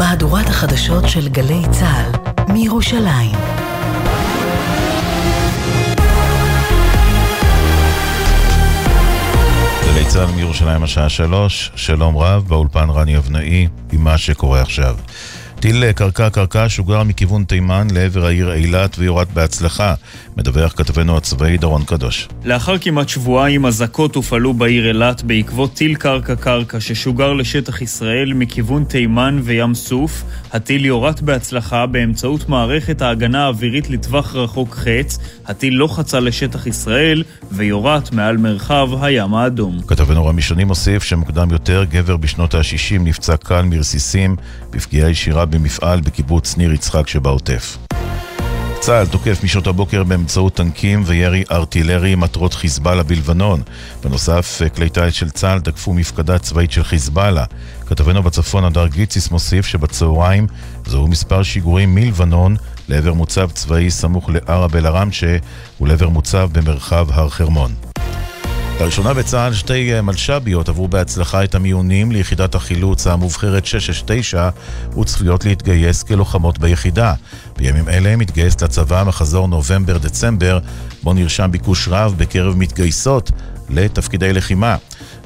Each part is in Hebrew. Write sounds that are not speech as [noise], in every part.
מהדורת החדשות של גלי צה"ל מירושלים. גלי צה"ל מירושלים השעה שלוש, שלום רב, באולפן רני אבנאי, עם מה שקורה עכשיו. טיל קרקע קרקע שוגר מכיוון תימן לעבר העיר אילת ויורד בהצלחה, מדווח כתבנו הצבאי דורון קדוש. לאחר כמעט שבועיים אזעקות הופעלו בעיר אילת בעקבות טיל קרקע קרקע ששוגר לשטח ישראל מכיוון תימן וים סוף. הטיל יורד בהצלחה באמצעות מערכת ההגנה האווירית לטווח רחוק חץ. הטיל לא חצה לשטח ישראל ויורד מעל מרחב הים האדום. כתבנו רמי שני מוסיף שמוקדם יותר גבר בשנות ה-60 נפצע קל מרסיסים בפגיעה ישירה במפעל בקיבוץ ניר יצחק שבעוטף. צה"ל תוקף משעות הבוקר באמצעות טנקים וירי ארטילרי מטרות חיזבאללה בלבנון. בנוסף, כלי טיס של צה"ל תקפו מפקדה צבאית של חיזבאללה. כתבנו בצפון הדר גיציס מוסיף שבצהריים זוהו מספר שיגורים מלבנון לעבר מוצב צבאי סמוך לערב אל-עראמשה ולעבר מוצב במרחב הר חרמון. לראשונה בצה"ל שתי אה, מלש"ביות עברו בהצלחה את המיונים ליחידת החילוץ המובחרת 669 וצפויות להתגייס כלוחמות ביחידה. בימים אלה מתגייס לצבא מחזור נובמבר-דצמבר, בו נרשם ביקוש רב בקרב מתגייסות לתפקידי לחימה.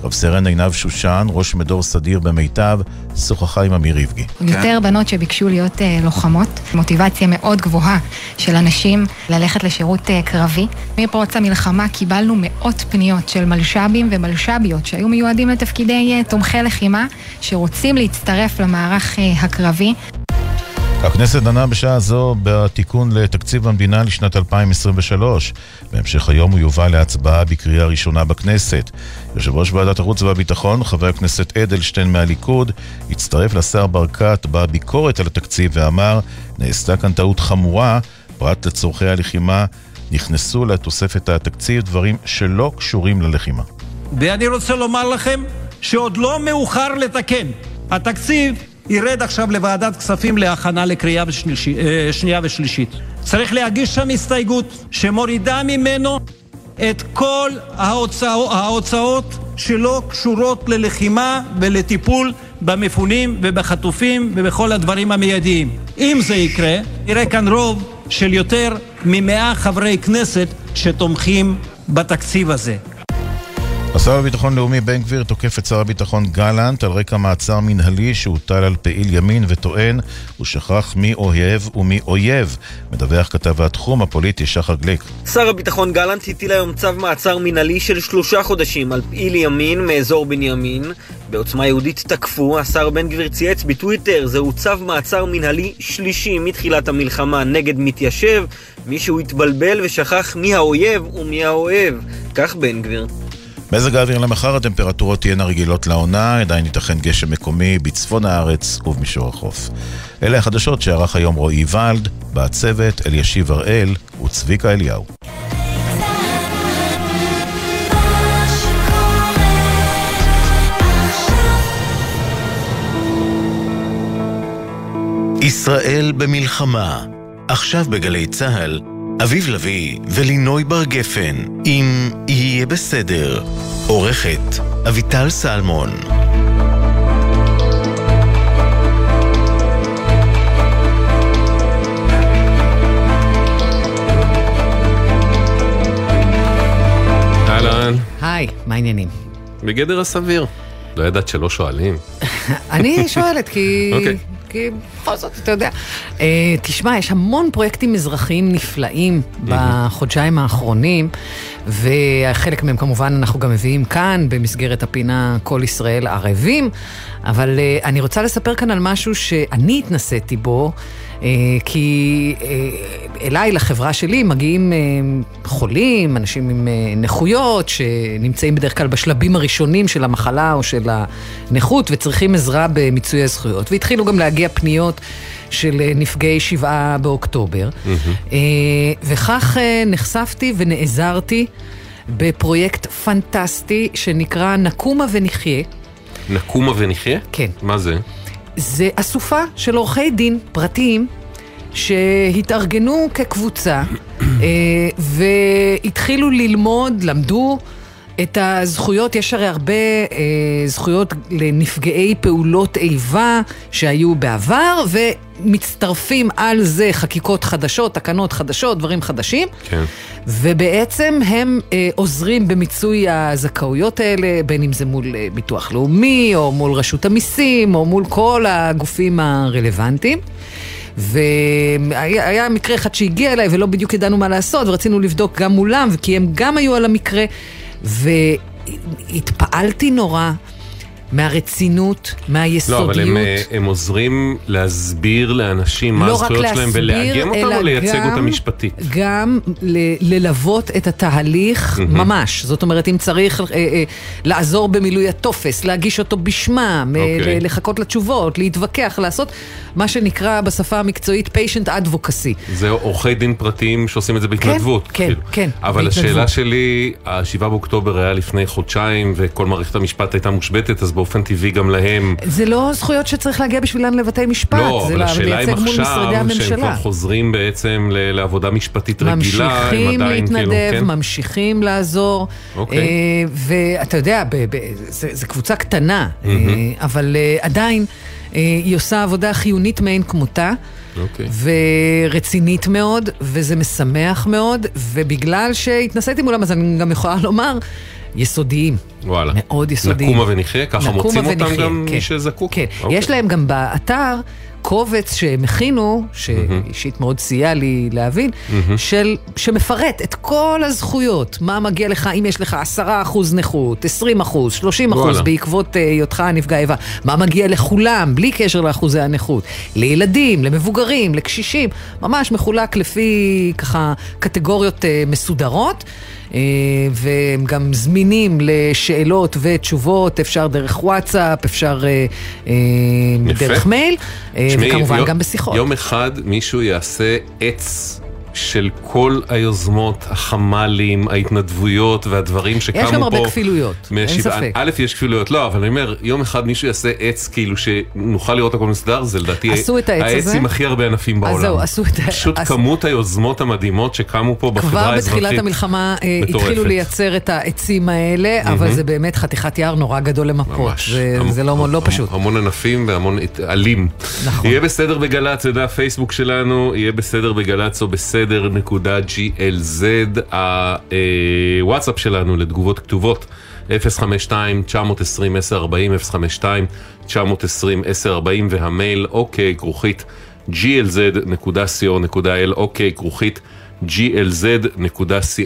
רב סרן עינב שושן, ראש מדור סדיר במיטב, שוחחה עם אמיר ריבגי. יותר בנות שביקשו להיות uh, לוחמות, מוטיבציה מאוד גבוהה של אנשים ללכת לשירות uh, קרבי. מפרוץ המלחמה קיבלנו מאות פניות של מלש"בים ומלש"ביות שהיו מיועדים לתפקידי uh, תומכי לחימה, שרוצים להצטרף למערך uh, הקרבי. הכנסת דנה בשעה זו בתיקון לתקציב המדינה לשנת 2023. בהמשך היום הוא יובא להצבעה בקריאה ראשונה בכנסת. יושב ראש ועדת החוץ והביטחון, חבר הכנסת אדלשטיין מהליכוד, הצטרף לשר ברקת בביקורת על התקציב ואמר, נעשתה כאן טעות חמורה, פרט לצורכי הלחימה, נכנסו לתוספת התקציב דברים שלא קשורים ללחימה. ואני רוצה לומר לכם שעוד לא מאוחר לתקן. התקציב ירד עכשיו לוועדת כספים להכנה לקריאה ושלישי, אה, שנייה ושלישית. צריך להגיש שם הסתייגות שמורידה ממנו את כל ההוצאות, ההוצאות שלא קשורות ללחימה ולטיפול במפונים ובחטופים ובכל הדברים המיידיים. אם זה יקרה, נראה כאן רוב של יותר ממאה חברי כנסת שתומכים בתקציב הזה. השר לביטחון לאומי בן גביר תוקף את שר הביטחון גלנט על רקע מעצר מנהלי שהוטל על פעיל ימין וטוען הוא שכח מי אויב ומי אויב. מדווח כתב התחום הפוליטי שחר גליק. שר הביטחון גלנט הטיל היום צו מעצר מנהלי של שלושה חודשים על פעיל ימין מאזור בנימין. בעוצמה יהודית תקפו, השר בן גביר צייץ בטוויטר, זהו צו מעצר מנהלי שלישי מתחילת המלחמה נגד מתיישב. מישהו התבלבל ושכח מי האויב ומי האוהב. כך בן גביר. מזג האוויר למחר הטמפרטורות תהיינה רגילות לעונה, עדיין ייתכן גשם מקומי בצפון הארץ ובמישור החוף. אלה החדשות שערך היום רועי ולד, בעצבת אלישיב הראל וצביקה אליהו. ישראל במלחמה, עכשיו בגלי צה"ל אביב לביא ולינוי בר גפן, אם יהיה בסדר. עורכת אביטל סלמון. אהלן. היי, מה העניינים? בגדר הסביר. לא ידעת שלא שואלים? [laughs] אני שואלת כי... אוקיי. כי בכל זאת, אתה יודע. אה, תשמע, יש המון פרויקטים אזרחיים נפלאים בחודשיים האחרונים, וחלק מהם כמובן אנחנו גם מביאים כאן במסגרת הפינה כל ישראל ערבים, אבל אה, אני רוצה לספר כאן על משהו שאני התנסיתי בו. אה, כי אה, אליי, לחברה שלי, מגיעים חולים, אנשים עם נכויות, שנמצאים בדרך כלל בשלבים הראשונים של המחלה או של הנכות, וצריכים עזרה במיצוי הזכויות. והתחילו גם להגיע פניות של נפגעי שבעה באוקטובר. Mm-hmm. וכך נחשפתי ונעזרתי בפרויקט פנטסטי שנקרא נקומה ונחיה. נקומה ונחיה? כן. מה זה? זה אסופה של עורכי דין פרטיים שהתארגנו כקבוצה והתחילו ללמוד, למדו את הזכויות, יש הרי הרבה אה, זכויות לנפגעי פעולות איבה שהיו בעבר, ומצטרפים על זה חקיקות חדשות, תקנות חדשות, דברים חדשים. כן. ובעצם הם אה, עוזרים במיצוי הזכאויות האלה, בין אם זה מול אה, ביטוח לאומי, או מול רשות המיסים, או מול כל הגופים הרלוונטיים. והיה היה מקרה אחד שהגיע אליי ולא בדיוק ידענו מה לעשות, ורצינו לבדוק גם מולם, כי הם גם היו על המקרה, והתפעלתי נורא. מהרצינות, מהיסודיות. לא, אבל הם, אה, הם עוזרים להסביר לאנשים מה לא רק הזכויות שלהם ולאגם אותם או לייצג גם- אותם משפטית? גם ל- ללוות את התהליך ממש. זאת אומרת, אם צריך אה, אה, לעזור במילוי הטופס, להגיש אותו בשמם, אה, אוקיי. ל- לחכות לתשובות, להתווכח, לעשות מה שנקרא בשפה המקצועית patient advocacy. זה עורכי דין פרטיים שעושים את זה בהתנדבות. כן, כאילו. כן, אבל בהתנדבות. השאלה שלי, ה-7 באוקטובר היה לפני חודשיים וכל מערכת המשפט הייתה מושבתת, אז באופן טבעי גם להם. זה לא זכויות שצריך להגיע בשבילן לבתי משפט, לא, זה אבל השאלה אם לייצג מול משרדי עכשיו, שהם הממשלה. כבר חוזרים בעצם ל- לעבודה משפטית רגילה, הם ממשיכים עדיין כאילו, להתנדב, כן? ממשיכים לעזור. אוקיי. אה, ואתה יודע, זה זה קבוצה קטנה, אה, אבל אה, עדיין אה, היא עושה עבודה חיונית מאין כמותה. אוקיי. ורצינית מאוד, וזה משמח מאוד, ובגלל שהתנסיתי מולם, אז אני גם יכולה לומר, יסודיים. וואלה. מאוד יסודיים. נקומה ונחיה, ככה מוצאים אותם ונחיה, גם כן. מי שזקוק. כן, אוקיי. יש להם גם באתר קובץ שהם הכינו, שאישית מאוד סייע לי להבין, של, שמפרט את כל הזכויות, מה מגיע לך אם יש לך 10% נכות, 20%, 30% וואלה. בעקבות אה, היותך נפגע איבה, מה מגיע לכולם, בלי קשר לאחוזי הנכות, לילדים, למבוגרים, לקשישים, ממש מחולק לפי ככה קטגוריות אה, מסודרות. אה, והם גם זמינים לשאלות ותשובות, אפשר דרך וואטסאפ, אפשר יפה. דרך מייל, וכמובן יום- גם בשיחות. יום אחד מישהו יעשה עץ של כל היוזמות, החמ"לים, ההתנדבויות והדברים שקמו פה. יש גם הרבה כפילויות, אין מהשבעה- ספק. א', יש כפילויות, לא, אבל אני אומר, יום אחד מישהו יעשה עץ כאילו שנוכל לראות הכל מסודר, זה לדעתי העץ העץ הזה? עם הכי הרבה ענפים בעולם. זהו, עשו את ה- פשוט כמות היוזמות המדהימות שקמו פה בחברה כבר האזרחית. בתחילת המלחמה אה, מטורפת. התחילו לייצר את העצים האלה, אבל זה באמת חתיכת יער נורא גדול למפות. ממש. זה- המ- זה לא לא המ- פשוט. המון ענפים והמון עלים. נכון. יהיה בסדר בגל"צ, זה דף פייסבוק שלנו, יהיה בסדר בגל"צ או בסדר נקודה GLZ, הוואטסאפ שלנו לתגובות כתובות. 052-920-1040, 052-920-1040 והמייל אוקיי כרוכית glz.co.il אוקיי כרוכית glz.co.il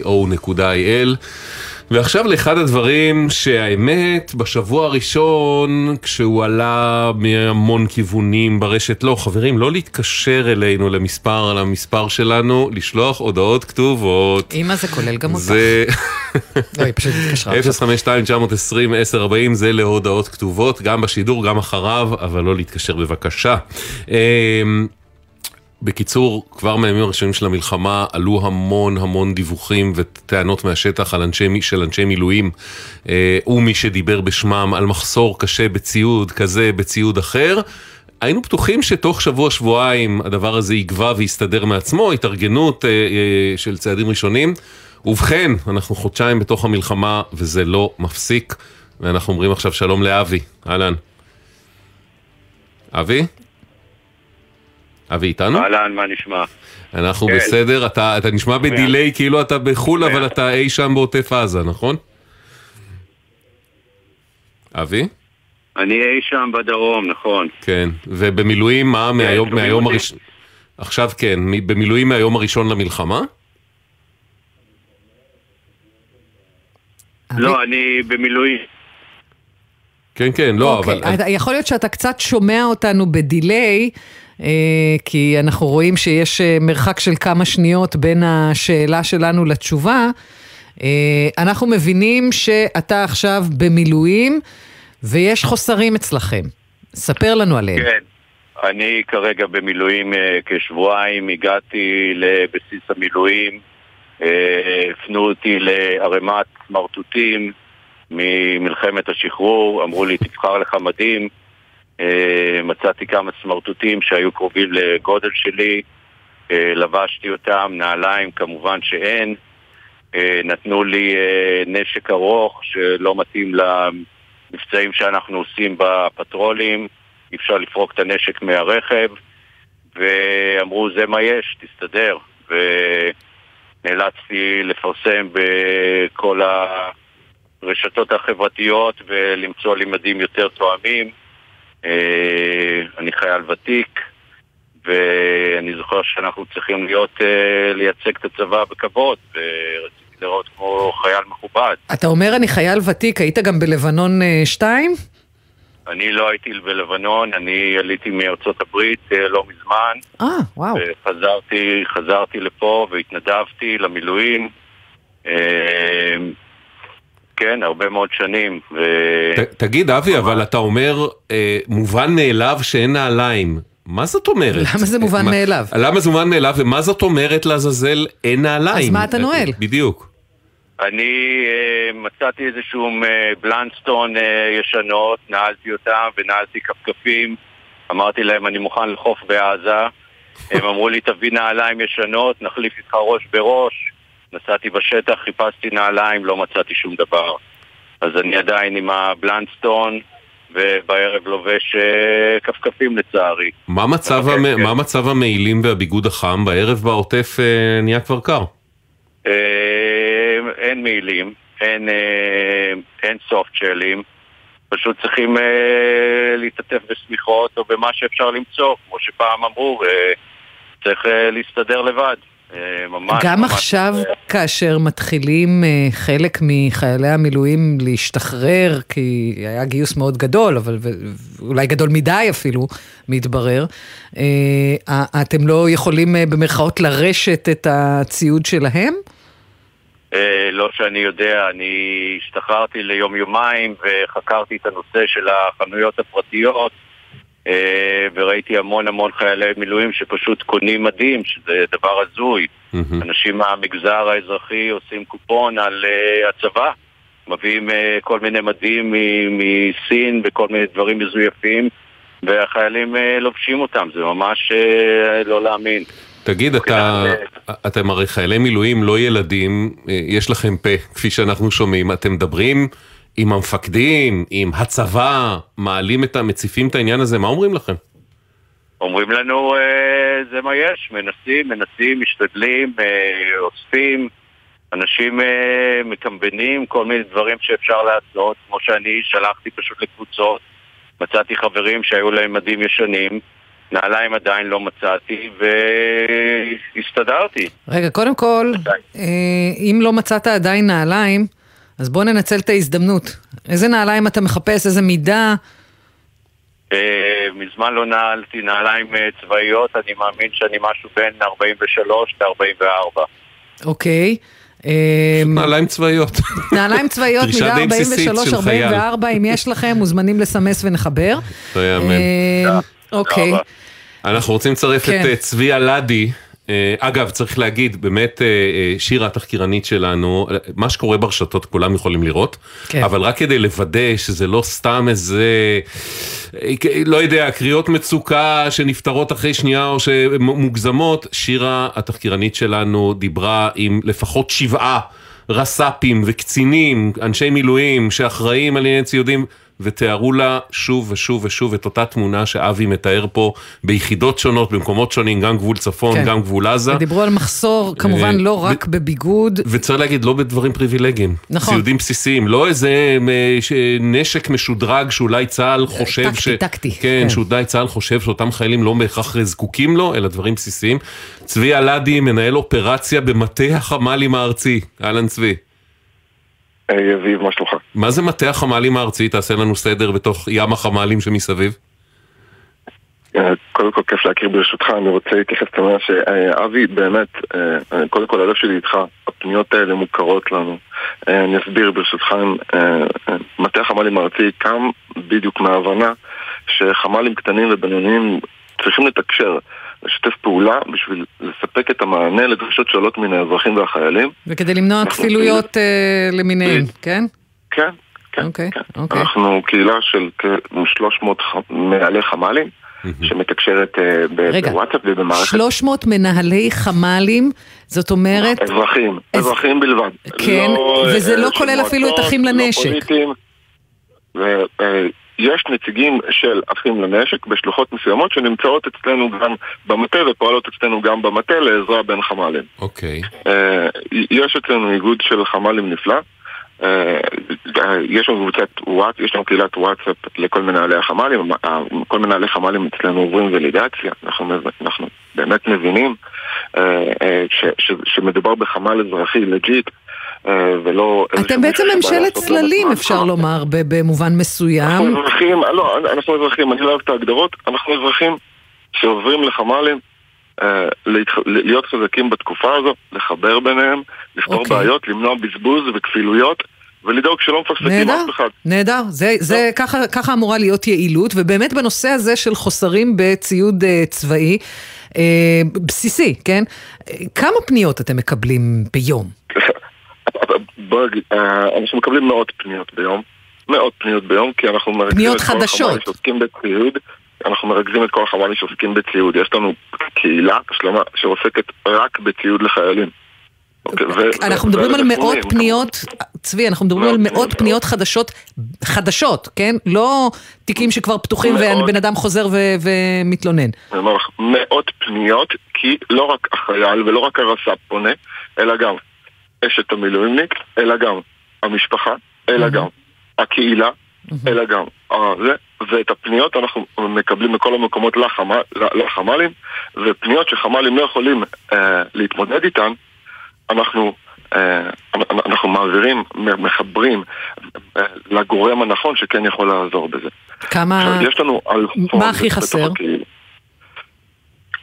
ועכשיו לאחד הדברים שהאמת בשבוע הראשון כשהוא עלה מהמון כיוונים ברשת לא חברים לא להתקשר אלינו למספר על המספר שלנו לשלוח הודעות כתובות אמא זה כולל גם אותך. זה [laughs] לא, היא פשוט התקשרה. עכשיו. 052-920-1040 זה להודעות כתובות גם בשידור גם אחריו אבל לא להתקשר בבקשה. בקיצור, כבר מהימים הראשונים של המלחמה עלו המון המון דיווחים וטענות מהשטח על אנשי, של אנשי מילואים אה, ומי שדיבר בשמם על מחסור קשה בציוד כזה, בציוד אחר. היינו בטוחים שתוך שבוע-שבועיים הדבר הזה יגבע ויסתדר מעצמו, התארגנות אה, אה, של צעדים ראשונים. ובכן, אנחנו חודשיים בתוך המלחמה וזה לא מפסיק, ואנחנו אומרים עכשיו שלום לאבי, אהלן. אבי? אבי איתנו? אהלן, מה נשמע? אנחנו כן. בסדר, אתה, אתה נשמע בדיליי כאילו אתה בחו"ל, אבל אתה אי שם בעוטף עזה, נכון? אבי? אני אי שם בדרום, נכון. כן. ובמילואים, מה, מהיום, שומעים מהיום אותי? הראשון? עכשיו כן, במילואים מהיום הראשון למלחמה? לא, אני במילואים. כן, כן, לא, אוקיי, אבל... יכול להיות שאתה קצת שומע אותנו בדיליי, כי אנחנו רואים שיש אה, מרחק של כמה שניות בין השאלה שלנו לתשובה. אה, אנחנו מבינים שאתה עכשיו במילואים, ויש חוסרים אצלכם. ספר לנו עליהם. כן. אני כרגע במילואים אה, כשבועיים, הגעתי לבסיס המילואים, אה, הפנו אותי לערימת סמרטוטים ממלחמת השחרור, אמרו לי תבחר לך מדים, אה, מצאתי כמה סמרטוטים שהיו קרובים לגודל שלי, אה, לבשתי אותם, נעליים כמובן שאין, אה, נתנו לי אה, נשק ארוך שלא מתאים למבצעים שאנחנו עושים בפטרולים, אי אפשר לפרוק את הנשק מהרכב, ואמרו זה מה יש, תסתדר. ונאלצתי לפרסם בכל הרשתות החברתיות ולמצוא לימדים יותר תואמים. אה, אני חייל ותיק, ואני זוכר שאנחנו צריכים להיות, אה, לייצג את הצבא בכבוד, ורציתי לראות כמו חייל מכובד. אתה אומר אני חייל ותיק, היית גם בלבנון 2? אני לא הייתי בלבנון, אני עליתי מארצות הברית אה, לא מזמן. אה, וואו. וחזרתי חזרתי לפה והתנדבתי למילואים. אה, כן, הרבה מאוד שנים. ו... ת, תגיד, אבי, אבל אתה אומר, אה, מובן מאליו שאין נעליים. מה זאת אומרת? למה זה מובן מה, מאליו? למה זה מובן מאליו, ומה זאת אומרת לעזאזל אין נעליים? אז מה אתה נועל? בדיוק. אני uh, מצאתי איזשהו uh, בלנדסטון uh, ישנות, נעלתי אותם ונעלתי כפכפים. אמרתי להם, אני מוכן לחוף בעזה. [laughs] הם אמרו לי, תביא נעליים ישנות, נחליף איתך ראש בראש. נסעתי בשטח, חיפשתי נעליים, לא מצאתי שום דבר. אז אני עדיין עם הבלנדסטון, ובערב לובש uh, כפכפים לצערי. מה מצב, אוקיי, המ... כן. מה מצב המעילים והביגוד החם? בערב בעוטף אה, נהיה כבר קר. אה, אין מעילים, אין, אה, אין סופט שלים, פשוט צריכים אה, להתעטף בשמיכות או במה שאפשר למצוא, כמו שפעם אמרו, אה, צריך אה, להסתדר לבד. אה, ממש, גם ממש, עכשיו, כאשר מתחילים אה, חלק מחיילי המילואים להשתחרר, כי היה גיוס מאוד גדול, אבל אולי גדול מדי אפילו, מתברר, אה, אתם לא יכולים במרכאות לרשת את הציוד שלהם? לא שאני יודע, אני השתחררתי ליום-יומיים וחקרתי את הנושא של החנויות הפרטיות וראיתי המון המון חיילי מילואים שפשוט קונים מדים, שזה דבר הזוי. אנשים מהמגזר האזרחי עושים קופון על אה, הצבא, מביאים אה, כל מיני מדים מסין וכל מיני דברים מזויפים והחיילים אה, לובשים אותם, זה ממש אה, לא להאמין. תגיד, אתה, אתם הרי חיילי מילואים, לא ילדים, אה, יש לכם פה, כפי שאנחנו שומעים, אתם מדברים עם המפקדים, עם הצבא, מעלים את ה... מציפים את העניין הזה, מה אומרים לכם? אומרים לנו, אה, זה מה יש, מנסים, מנסים, משתדלים, אה, אוספים, אנשים אה, מקמבנים כל מיני דברים שאפשר לעשות, כמו שאני שלחתי פשוט לקבוצות, מצאתי חברים שהיו להם מדים ישנים, נעליים עדיין לא מצאתי, והסתדרתי. רגע, קודם כל, אה, אם לא מצאת עדיין נעליים, אז בוא ננצל את ההזדמנות. איזה נעליים אתה מחפש, איזה מידה? אה, מזמן לא נעלתי נעליים אה, צבאיות, אני מאמין שאני משהו בין 43 ל-44. אוקיי. אה, נעליים צבאיות. נעליים צבאיות, מידה די בסיסית של 43-44, אם יש לכם, מוזמנים לסמס ונחבר. לא יאמן. אוקיי. אנחנו רוצים לצרף כן. את אה, צבי אלעדי. אה, אגב, צריך להגיד, באמת, אה, אה, שירה התחקירנית שלנו, מה שקורה ברשתות כולם יכולים לראות, כן. אבל רק כדי לוודא שזה לא סתם איזה, לא יודע, קריאות מצוקה שנפתרות אחרי שנייה או שמוגזמות, שירה התחקירנית שלנו דיברה עם לפחות שבעה רס"פים וקצינים, אנשי מילואים שאחראים על ענייני ציודים. ותיארו לה שוב ושוב ושוב את אותה תמונה שאבי מתאר פה ביחידות שונות, במקומות שונים, גם גבול צפון, כן. גם גבול עזה. ודיברו על מחסור, כמובן אה, לא רק בביגוד. וצריך להגיד, לא בדברים פריבילגיים. נכון. ציודים בסיסיים, לא איזה אה, נשק משודרג שאולי צה"ל חושב טקטי, ש... טקטי, כן, כן. שאולי צה"ל חושב שאותם חיילים לא בהכרח זקוקים לו, אלא דברים בסיסיים. צבי אלעדי, מנהל אופרציה במטה החמ"לים הארצי. אהלן צבי. היי אביב, מה שלומך? מה זה מטה החמ"לים הארצי? תעשה לנו סדר בתוך ים החמ"לים שמסביב. אה, קודם כל כיף להכיר ברשותך, אני רוצה להתייחס למה שאבי, באמת, אה, קודם כל הלב שלי איתך, הפניות האלה מוכרות לנו. אה, אני אסביר ברשותך, אה, אה, מטה החמ"לים הארצי קם בדיוק מההבנה שחמ"לים קטנים ובינוניים צריכים לתקשר, לשתף פעולה בשביל לספק את המענה לדרישות שעולות מן האזרחים והחיילים. וכדי למנוע כפילויות אה, למיניהן, כן? כן, כן, אוקיי, כן. אוקיי. אנחנו קהילה של כ-300 מנהלי חמ"לים, שמתקשרת ב- רגע, בוואטסאפ ובמערכת... 300 מנהלי חמ"לים, זאת אומרת... אזרחים, אזרחים בלבד. כן, וזה אה, לא כולל אפילו את אחים לא לנשק. ו- אה, יש נציגים של אחים לנשק בשלוחות מסוימות שנמצאות אצלנו גם במטה ופועלות אצלנו גם במטה לעזרה בין חמ"לים. אוקיי. אה, יש אצלנו איגוד של חמ"לים נפלא. אה, יש לנו קבוצת וואטס, יש לנו קהילת וואטסאפ לכל מנהלי החמ"לים, אה, כל מנהלי חמ"לים אצלנו עוברים ולידציה, אנחנו, אנחנו באמת מבינים ש, ש, שמדובר בחמ"ל אזרחי legit ולא... אתם בעצם ממשלת לנו צללים, אפשר. לומר, במובן מסוים. אנחנו אזרחים, לא, אנחנו אזרחים, אני לא אוהב את ההגדרות, אנחנו אזרחים שעוברים לחמ"לים, אה, להיות חזקים בתקופה הזו, לחבר ביניהם, לפתור אוקיי. בעיות, למנוע בזבוז וכפילויות, ולדאוג שלא מפספסים אף אחד. נהדר. זה, זה ככה, ככה אמורה להיות יעילות, ובאמת בנושא הזה של חוסרים בציוד אה, צבאי, אה, בסיסי, כן? אה, כמה פניות אתם מקבלים ביום? [laughs] בוא נגיד, אה, אנחנו מקבלים מאות פניות ביום, מאות פניות ביום, כי אנחנו מרכזים את כל. החמ"לים שעוסקים בציוד, אנחנו מרכזים את כל החמ"לים שעוסקים בציוד. יש לנו קהילה שלמה שעוסקת רק בציוד לחיילים. אוקיי, אנחנו מדברים על מאות פניות, צבי, אנחנו מדברים על מאות פניות חדשות, חדשות, כן? לא תיקים שכבר פתוחים. ובן אדם חוזר ומתלונן. מאות פניות, כי לא רק החייל ולא רק הרס"פ פונה, אלא גם אשת המילואימניק, אלא גם המשפחה, אלא גם הקהילה, אלא גם אה, זה, ואת הפניות אנחנו מקבלים מכל המקומות לחמ"ל- לחמ"לים, ופניות שחמ"לים לא יכולים אה, להתמודד איתן, אנחנו, אה, אנחנו מעבירים, מחברים אה, לגורם הנכון שכן יכול לעזור בזה. כמה... עכשיו, יש לנו מה הכי חסר? הקהילה.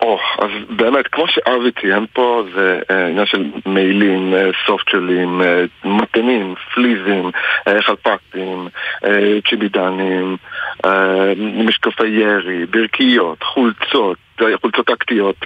או, אז באמת, כמו שאבי ציין פה, זה אה, עניין של מיילים, אה, סופטשלים, מתנים, פליזים, אה, חלפקטים, אה, צ'יבידנים, משקפי ירי, ברכיות, חולצות, חולצות טקטיות.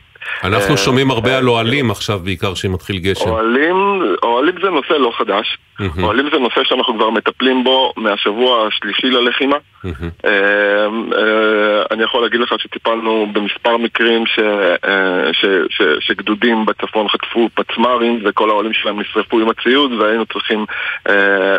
אנחנו שומעים הרבה על אוהלים עכשיו, בעיקר שמתחיל גשם. אוהלים, אוהלים זה נושא לא חדש. מהמם. אוהלים זה נושא שאנחנו כבר מטפלים בו מהשבוע השלישי ללחימה. אה, אה, אני יכול להגיד לך שטיפלנו במספר מקרים ש, אה, ש, ש, שגדודים בצפון חטפו פצמ"רים וכל העולים שלהם נשרפו עם הציוד והיינו צריכים, אה,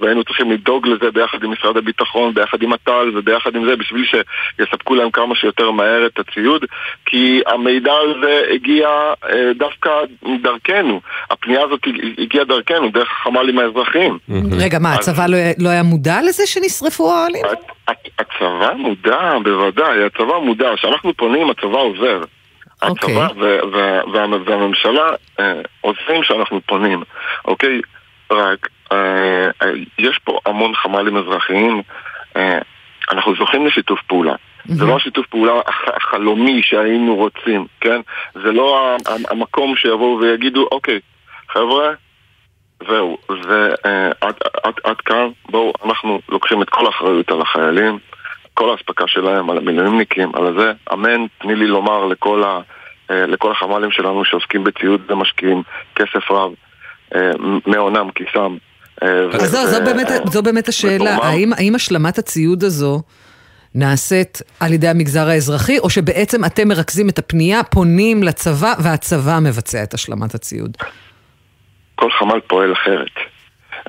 והיינו צריכים לדאוג לזה ביחד עם משרד הביטחון, ביחד עם הט"ל וביחד עם זה בשביל שיספקו להם כמה שיותר מהר את הציוד כי המידע הזה הגיע אה, דווקא דרכנו. הפנייה הזאת הגיעה דרכנו, דרך החמ"לים האזרחיים. רגע, מה, הצבא לא היה- לא היה מודע לזה שנשרפו האוהלים? הצבא מודע, בוודאי, הצבא מודע. כשאנחנו פונים, הצבא עוזר. אוקיי. הצבא והממשלה אה, עוזרים שאנחנו פונים, אוקיי? רק, אה, אה, יש פה המון חמ"לים אזרחיים, אנחנו זוכים לשיתוף פעולה. זה לא השיתוף פעולה הח- החלומי שהיינו רוצים, כן? זה לא המקום שיבואו ויגידו, אוקיי, חבר'ה, זהו, זה אה, עד, עד, עד כאן, בואו, אנחנו לוקחים את כל האחריות על החיילים, כל האספקה שלהם, על המילואימניקים, על זה, אמן, תני לי לומר לכל, ה, אה, לכל החמ"לים שלנו שעוסקים בציוד ומשקיעים כסף רב, אה, מהונם, כיסם. אה, אז זו, זו, באמת, זו באמת השאלה. האם, האם השלמת הציוד הזו נעשית על ידי המגזר האזרחי, או שבעצם אתם מרכזים את הפנייה, פונים לצבא, והצבא מבצע את השלמת הציוד? כל חמ"ל פועל אחרת.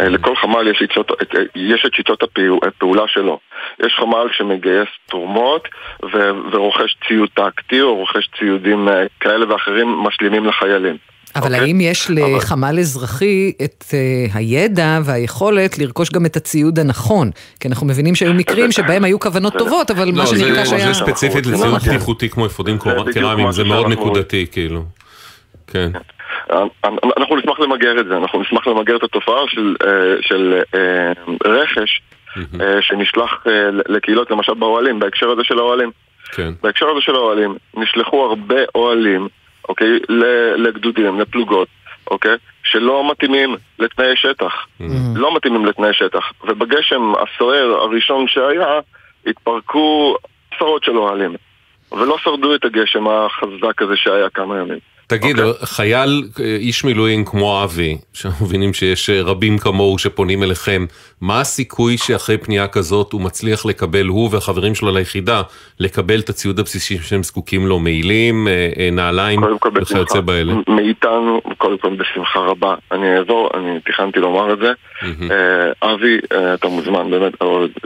אה, לכל חמ"ל יש, שיטות, את- אה, יש את שיטות הפעו- הפעולה שלו. יש חמ"ל שמגייס תרומות ו- ורוכש ציוד טקטי או רוכש ציודים אה, כאלה ואחרים משלימים לחיילים. אבל אוקיי? האם יש לחמ"ל אזרחי את uh, הידע והיכולת לרכוש גם את הציוד הנכון? כי אנחנו מבינים שהיו מקרים שבהם היו כוונות טובות, אבל לא, מה זה- שנרכש היה... זה ספציפית לא לציוד. בטיחותי כמו אפודים קרמיים, זה מאוד נקודתי, כאילו. כן. אנחנו נשמח למגר את זה, אנחנו נשמח למגר את התופעה של, אה, של אה, רכש אה, שנשלח לקהילות, למשל באוהלים, בהקשר הזה של האוהלים. כן. בהקשר הזה של האוהלים, נשלחו הרבה אוהלים, אוקיי, לגדודים, לפלוגות, אוקיי, שלא מתאימים לתנאי שטח. לא מתאימים לתנאי שטח. ובגשם הסוער הראשון שהיה, התפרקו עשרות של אוהלים. ולא שרדו את הגשם החזק הזה שהיה כמה ימים. תגיד, אוקיי. חייל, אה, איש מילואים כמו אבי, שאנחנו מבינים שיש אה, רבים כמוהו שפונים אליכם, מה הסיכוי שאחרי פנייה כזאת הוא מצליח לקבל, הוא והחברים שלו ליחידה, לקבל את הציוד הבסיסי שהם זקוקים לו, מעילים, אה, נעליים וכיוצא. באלה? מאיתנו, קודם כל בשמחה רבה. אני אעזור, אני תכננתי לומר את זה. אה, אבי, אתה מוזמן, באמת,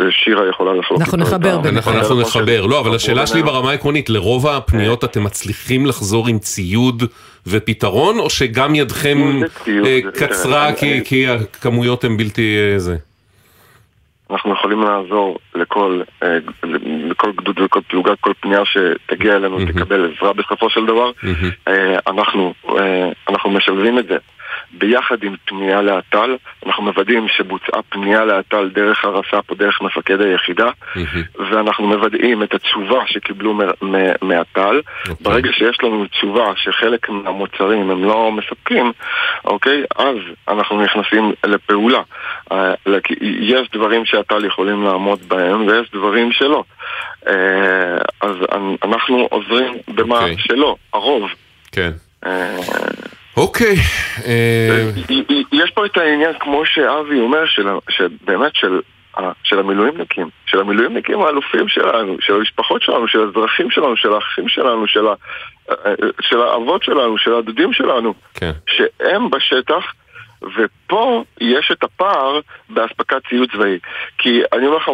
שירה יכולה לחלוק. אנחנו נחבר ביניכם. אנחנו נחבר. לא, אבל השאלה שלי. ברמה העקרונית, לרוב הפניות אתם מצליחים לחזור עם ציוד ופתרון, או שגם ידכם אה, קצרה אני- כי- הכמויות הן בלתי אה, זה? אנחנו יכולים לעזור לכל, אה, לכל גדוד ולכל פלוגה, כל פנייה שתגיע אלינו תקבל עזרה בסופו של דבר. אה, אנחנו, אנחנו משלבים את זה ביחד עם פנייה לאט"ל, אנחנו מוודאים שבוצעה פנייה לאט"ל דרך הרס"פ או דרך מפקד היחידה, ואנחנו מוודאים את התשובה שקיבלו מאט"ל. ברגע שיש לנו תשובה שחלק מהמוצרים הם לא מספקים, אוקיי? אז אנחנו נכנסים לפעולה. אה, יש דברים שאט"ל יכולים לעמוד בהם ויש דברים שלא. אה, אז אנ- אנחנו עוזרים במה אוקיי. שלא, הרוב. כן. אה, אוקיי. אה, יש פה את העניין, כמו שאבי אומר, של, שבאמת של, של המילואימניקים, של המילואימניקים האלופים שלנו, של המשפחות שלנו, של האזרחים שלנו, של האחים שלנו, של, ה, של האבות שלנו, של הדודים שלנו, כן. שהם בשטח, ופה יש את הפער באספקת ציוד צבאי. כי אני אומר לך,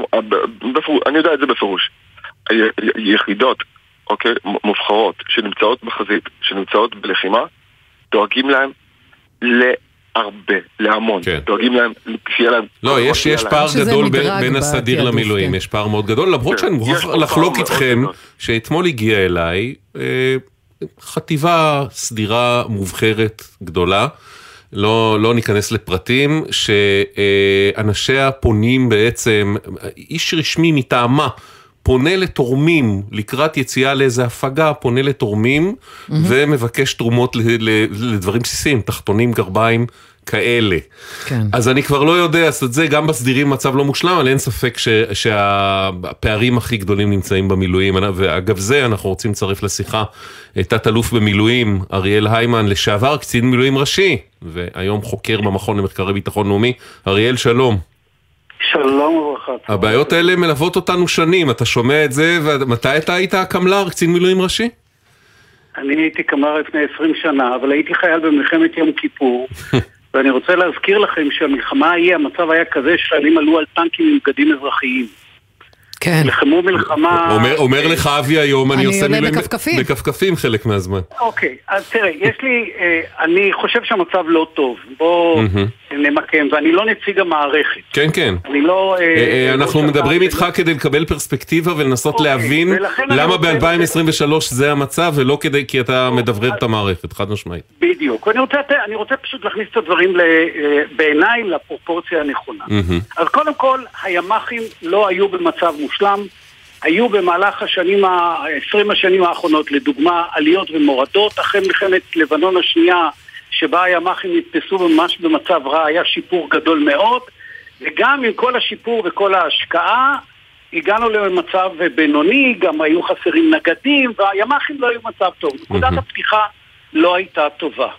אני יודע את זה בפירוש. יחידות, אוקיי, מובחרות, שנמצאות בחזית, שנמצאות בלחימה, דואגים להם להרבה, להמון. כן. דואגים להם, שיהיה להם... לא, יש, יש להם. פער גדול בין, בין הסדיר למילואים, כן. יש פער מאוד גדול, למרות כן, שאני מוכרח לחלוק איתכם, גדול. שאתמול הגיע אליי אה, חטיבה סדירה מובחרת גדולה. לא, לא ניכנס לפרטים, שאנשיה פונים בעצם, איש רשמי מטעמה פונה לתורמים לקראת יציאה לאיזה הפגה, פונה לתורמים ומבקש תרומות ל- ל- לדברים בסיסיים, תחתונים, גרביים, כאלה. כן. אז אני כבר לא יודע, אז את זה גם בסדירים מצב לא מושלם, אבל אין ספק ש, שהפערים הכי גדולים נמצאים במילואים. ואגב זה אנחנו רוצים לצרף לשיחה את תת-אלוף במילואים אריאל היימן, לשעבר קצין מילואים ראשי, והיום חוקר במכון למחקרי ביטחון לאומי. אריאל, שלום. שלום וברכה. הבעיות האלה מלוות אותנו שנים, אתה שומע את זה, ומתי אתה היית הקמל"ר, קצין מילואים ראשי? אני הייתי קמ"ר לפני 20 שנה, אבל הייתי חייל במלחמת יום כיפור, [laughs] ואני רוצה להזכיר לכם שהמלחמה ההיא, המצב היה כזה שחיילים עלו על טנקים עם בגדים אזרחיים. כן. נלחמו מלחמה... אומר, אומר לך אבי היום, אני, אני עושה עולה מילואים בכפכפים. בכפכפים חלק מהזמן. אוקיי, אז תראה, יש לי... אה, אני חושב שהמצב לא טוב. בואו. נמקם, ואני לא נציג המערכת. כן, כן. אני לא... אה, אה, אנחנו ראש מדברים איתך כדי לקבל פרספקטיבה ולנסות אוקיי, להבין למה רוצה- ב-2023 זה המצב ולא כדי כי אתה מדברר את המערכת, חד משמעית. בדיוק. אני רוצה, אני רוצה פשוט להכניס את הדברים ל- בעיניי לפרופורציה הנכונה. אז קודם כל, הימ"חים לא היו במצב מושלם. היו במהלך השנים, ה- 20 השנים האחרונות, לדוגמה, עליות ומורדות. אחרי מלחמת לבנון השנייה, שבה הימ"חים נתפסו ממש במצב רע, היה שיפור גדול מאוד. וגם עם כל השיפור וכל ההשקעה, הגענו למצב בינוני, גם היו חסרים נגדים, והימ"חים לא היו במצב טוב. נקודת הפתיחה לא הייתה טובה.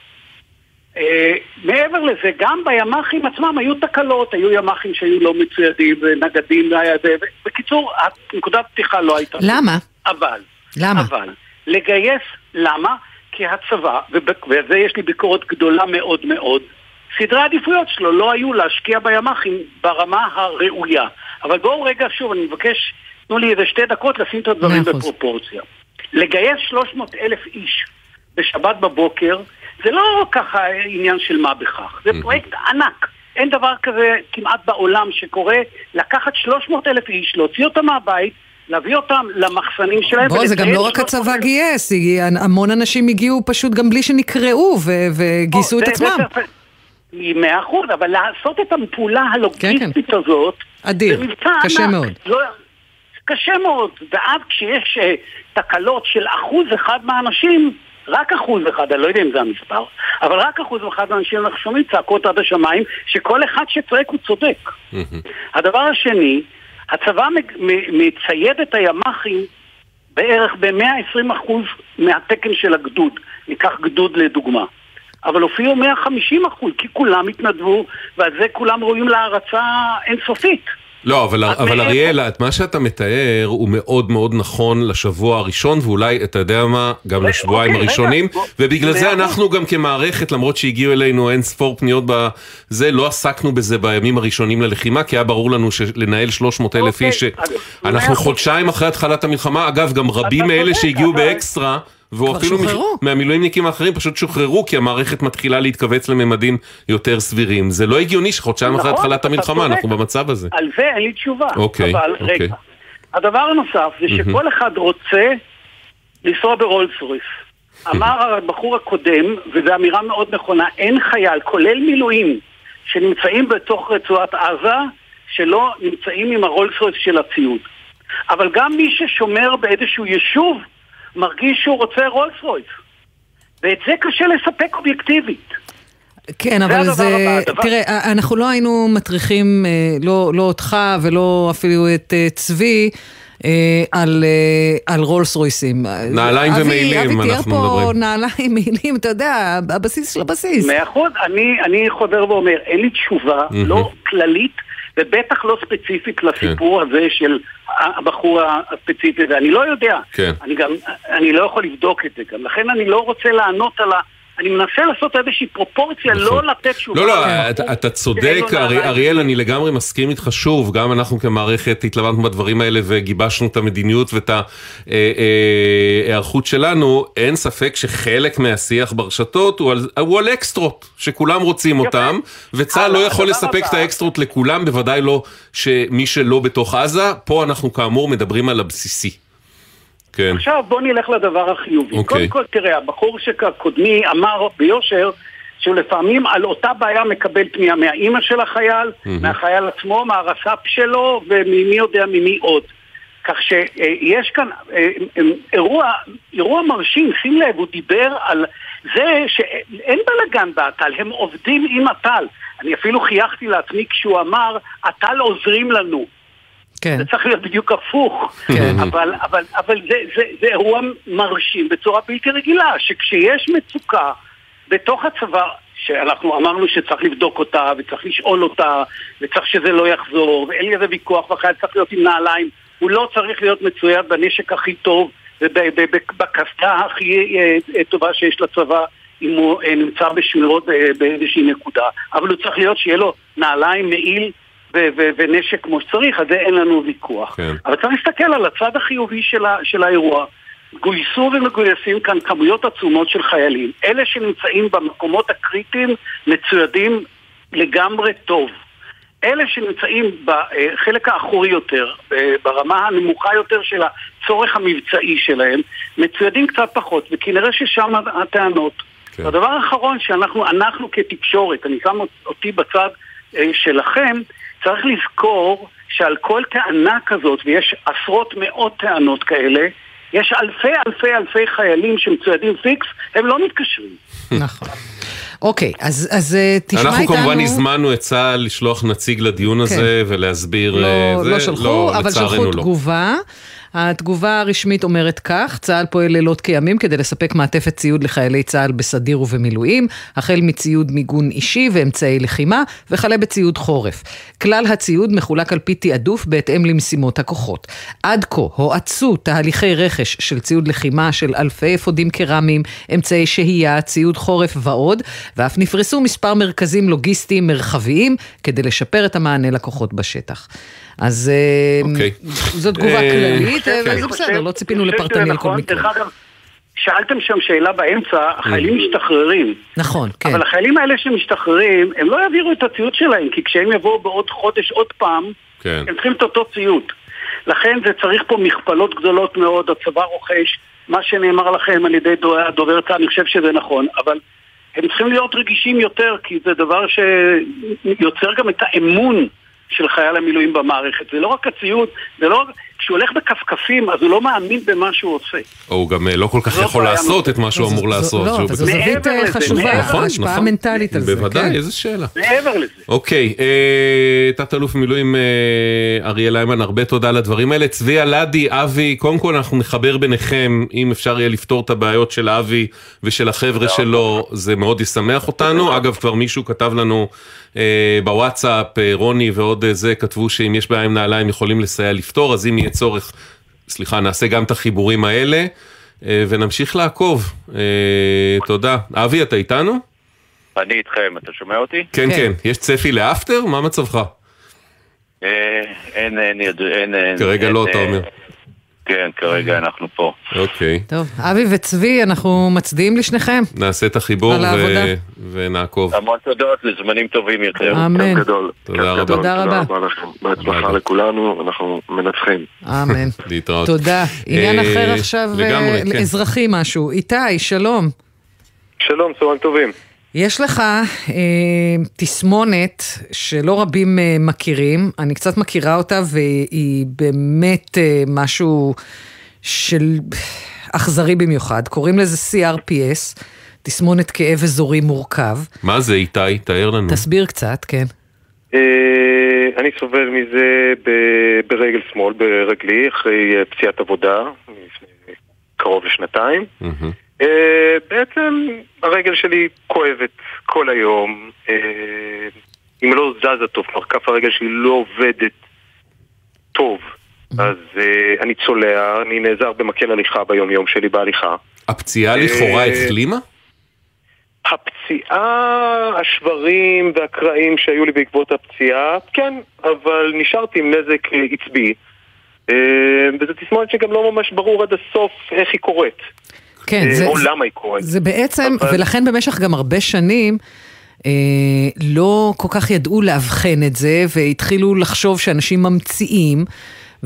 אה, מעבר לזה, גם בימ"חים עצמם היו תקלות, היו ימ"חים שהיו לא מצוידים ונגדים, בקיצור, נקודת פתיחה לא הייתה. למה? אבל, למה? אבל, לגייס, למה? כי הצבא, וזה יש לי ביקורת גדולה מאוד מאוד, סדרי העדיפויות שלו לא היו להשקיע בימ"חים ברמה הראויה. אבל בואו רגע שוב, אני מבקש, תנו לי איזה שתי דקות לשים את הדברים. בפרופורציה. לגייס 300 אלף איש בשבת בבוקר, זה לא ככה עניין של מה בכך, זה פרויקט ענק. אין דבר כזה כמעט בעולם שקורה לקחת 300 אלף איש, להוציא אותם מהבית, להביא אותם למחסנים שלהם. בוא, זה גם לא רק 300,000. הצבא גייס, המון אנשים הגיעו פשוט גם בלי שנקראו וגייסו את עצמם. מאה אחוז, אבל לעשות את הפעולה הלוגיסטית הזאת, אדיר, מבצע קשה. מאוד. לא, קשה מאוד, ואז כשיש אה, תקלות של אחוז אחד מהאנשים, רק אחוז אחד, אני לא יודע אם זה המספר, אבל רק אחוז אחד מהאנשים אנחנו שומעים צעקות עד השמיים, שכל אחד שצועק הוא צודק. הדבר השני, הצבא מצייד את הימ"חים בערך ב-120% מהתקן של הגדוד. ניקח גדוד לדוגמה. אבל הופיעו 150 אחוז, כי כולם התנדבו, ועל זה כולם ראויים להערצה אינסופית. לא, אבל, אבל אריאל, את מה שאתה מתאר הוא מאוד מאוד נכון לשבוע הראשון, ואולי, אתה יודע מה, גם לשבועיים אוקיי, הראשונים, רגע, ובגלל זה מאה אנחנו גם כמערכת, למרות שהגיעו אלינו אין ספור פניות בזה, לא עסקנו בזה בימים הראשונים ללחימה, כי היה ברור לנו שלנהל 300 אלף אוקיי, איש, אנחנו. חודשיים אחרי התחלת המלחמה, אגב, גם רבים מאלה שהגיעו אבל- באקסטרה, ואפילו שוחררו. מהמילואימניקים האחרים פשוט שוחררו, כי המערכת מתחילה להתכווץ לממדים יותר סבירים. זה לא הגיוני שחודשיים אחרי נכון, התחלת אתה המלחמה. אנחנו במצב הזה. על זה אין לי תשובה. אוקיי, אבל אוקיי. רגע. הדבר הנוסף זה שכל אחד רוצה לנסוע ברולס רויס. אמר הבחור הקודם, וזו אמירה מאוד נכונה, אין חייל, כולל מילואים, שנמצאים בתוך רצועת עזה, שלא נמצאים עם הרולס רויס של הציוד. אבל גם מי ששומר באיזשהו יישוב, מרגיש שהוא רוצה רולס רויס. ואת זה קשה לספק אובייקטיבית. כן, אבל זה... הבא, הדבר- תראה, אנחנו לא היינו מטריחים, אה, לא, לא אותך ולא אפילו את אה, צבי. אה, על, על רולס רויסים. נעליים אבי- ומעילים אבי תיאר אנחנו פה מדברים. נעליים, מעילים, אתה יודע, הבסיס של הבסיס. מאה אחוז, אני, אני חוזר ואומר, אין לי תשובה, מהמם. לא כללית ובטח לא ספציפית לסיפור הזה של הבחור הספציפי הזה, אני לא יודע. כן. אני גם, אני לא יכול לבדוק את זה גם, לכן אני לא רוצה לענות על ה... אני מנסה לעשות איזושהי פרופורציה, לא לתת תשובה. לא, לא, על אתה, צודק, ארי- נעליים. אריאל, אני לגמרי מסכים איתך שוב, גם אנחנו כמערכת התלבטנו בדברים האלה וגיבשנו את המדיניות ואת ההיערכות שלנו, אין ספק שחלק מהשיח ברשתות הוא על, אקסטרות, שכולם רוצים אותם, וצה"ל לא יכול לספק את האקסטרות לכולם, בוודאי לא שמי שלא בתוך עזה, פה אנחנו כאמור מדברים על הבסיסי. כן. עכשיו בוא נלך לדבר החיובי. אוקיי. קודם כל, תראה, הבחור שקודמי אמר ביושר שהוא לפעמים על אותה בעיה מקבל פנייה מהאימא של החייל, מהמם. מהחייל עצמו, מהרס"פ שלו, וממי יודע ממי עוד. כך שיש כאן אה, אה, אירוע, אירוע מרשים, שים לב, הוא דיבר על זה שאין בלאגן באט"ל, הם עובדים עם אט"ל. אני אפילו חייכתי לעצמי כשהוא אמר, אט"ל עוזרים לנו. כן. זה צריך להיות בדיוק הפוך. כן. אבל, אבל, אבל זה, זה, זה אירוע מרשים בצורה בלתי רגילה, שכשיש מצוקה בתוך הצבא, שאנחנו אמרנו שצריך לבדוק אותה, וצריך לשאול אותה, וצריך שזה לא יחזור, ואין לי איזה ויכוח, והחייל צריך להיות עם נעליים, הוא לא צריך להיות מצויד בנשק הכי טוב, ובקסדה הכי אה, אה, טובה שיש לצבא. אם הוא אה, נמצא בשורות באיזושהי נקודה, אבל הוא צריך להיות שיהיה לו נעליים, מעיל ו- ו- ונשק כמו שצריך, על זה אין לנו ויכוח. כן. אבל צריך להסתכל על הצד החיובי של, ה- של האירוע. גויסו ומגויסים כאן כמויות עצומות של חיילים. אלה שנמצאים במקומות הקריטיים מצוידים לגמרי טוב. אלה שנמצאים בחלק האחורי יותר, אה, ברמה הנמוכה יותר של הצורך המבצעי שלהם, מצוידים קצת פחות, וכנראה ששם הטענות. כן. הדבר האחרון שאנחנו, אנחנו כתקשורת, אני שם אותי בצד אה, שלכם, צריך לזכור שעל כל טענה כזאת, ויש עשרות מאות טענות כאלה, יש אלפי אלפי אלפי חיילים שמצוידים פיקס, הם לא מתקשרים. נכון. אוקיי, אז, אז אה, תשמע אנחנו איתנו... כמובן הזמנו את צה"ל לשלוח נציג לדיון הזה ולהסביר לא, אה, זה. לא שלחו, אבל לצערנו שלחו לא. תגובה. התגובה הרשמית אומרת כך, צה"ל פועל לילות כימים כדי לספק מעטפת ציוד לחיילי צה"ל בסדיר ובמילואים, החל מציוד מיגון אישי ואמצעי לחימה, וכלה בציוד חורף. כלל הציוד מחולק על פי תעדוף בהתאם למשימות הכוחות. עד כה הואצו תהליכי רכש של ציוד לחימה של אלפי אפודים קרמיים, אמצעי שהייה, ציוד חורף ועוד, ואף נפרסו מספר מרכזים לוגיסטיים מרחביים כדי לשפר את המענה לכוחות בשטח. אז אה, אוקיי. זו תגובה אה, כללית, כן, אבל כן. זה בסדר, לא ציפינו לפרטני שזה על כל נכון. מקרה. שאלתם שם שאלה באמצע, החיילים Mm. משתחררים. נכון, כן. אבל החיילים האלה שמשתחררים, הם לא יעבירו את הציוד שלהם, כי כשהם יבואו בעוד חודש עוד פעם, כן. הם צריכים את אותו ציוד. לכן זה צריך פה מכפלות גדולות מאוד, הצבא רוכש, מה שנאמר לכם על ידי דו- הדובר צה"ל, אני חושב שזה נכון, אבל הם צריכים להיות רגישים יותר, כי זה דבר שיוצר גם את האמון של חייל המילואים במערכת. זה לא רק הציוד, זה לא רק... כשהוא הולך בכפכפים, אז הוא לא מאמין במה שהוא עושה. או הוא גם אה, לא כל כך זאת יכול לעשות את מה שהוא לא, אמור לעשות. לא, אבל זו זווית אה, לזה, חשובה, מעבר נכון, השפעה נכון. מנטלית על זה. בוודאי, כן. איזה שאלה. מעבר לזה. אוקיי, אה, תת-אלוף במילואים אה, אריאל איימן, הרבה תודה על הדברים האלה. צבי אלעדי, אבי, קודם כל אנחנו נחבר ביניכם, אם אפשר יהיה לפתור את הבעיות של אבי ושל החבר'ה שלו, זה מאוד ישמח אותנו. אגב, כבר מישהו כתב לנו בוואטסאפ, רוני ועוד זה, כתבו שאם יש בעיה עם נעליים יכולים לסייע לפתור, אז אם יהיה צורך, סליחה, נעשה גם את החיבורים האלה, אה, ונמשיך לעקוב. אה, תודה. אבי, אתה איתנו? אני איתכם, אתה שומע אותי? כן, כן. יש צפי לאפטר? מה מצבך? אה, אין, אין, אין, אין. כרגע אין, לא, אתה אומר. כן, כרגע אנחנו פה. אוקיי. טוב, אבי וצבי, אנחנו מצדיעים לשניכם. נעשה את החיבור ו-. ונעקוב. המון תודות לזמנים טובים יותר. אמן. גדול. תודה רבה. תודה רבה. בהצלחה. לכולנו, אנחנו מנצחים. אמן. [laughs] להתראות. תודה. עניין אה, אחר עכשיו, לגמרי, אה, כן. אזרחי משהו. איתי, שלום. שלום, צהריים טובים. יש לך אה, תסמונת שלא רבים אה, מכירים, אני קצת מכירה אותה והיא באמת אה, משהו של אכזרי במיוחד, קוראים לזה CRPS, תסמונת כאב אזורי מורכב. מה זה איתי? תאר לנו. תסביר קצת, כן. אה, אני סובל מזה ב- ברגל שמאל, ברגלי, אחרי פציעת עבודה, לפני קרוב לשנתיים. מהמם. אה, בעצם הרגל שלי כואבת כל היום. אה, אם לא זזה טוב, כלומר כף הרגל שלי לא עובדת טוב. אז אה, אני צולע, אני נעזר במקל הליכה ביום יום שלי בהליכה. הפציעה לכאורה החלימה? הפציעה, השברים והקרעים שהיו לי בעקבות הפציעה, כן, אבל נשארתי עם נזק עצבי. וזו תסמונת שגם לא ממש ברור עד הסוף איך היא קורית. כן, אה, זה, או זה, למה היא קורית. זה בעצם, אבל- ולכן במשך גם הרבה שנים, אה, לא כל כך ידעו לאבחן את זה, והתחילו לחשוב שאנשים ממציאים, מה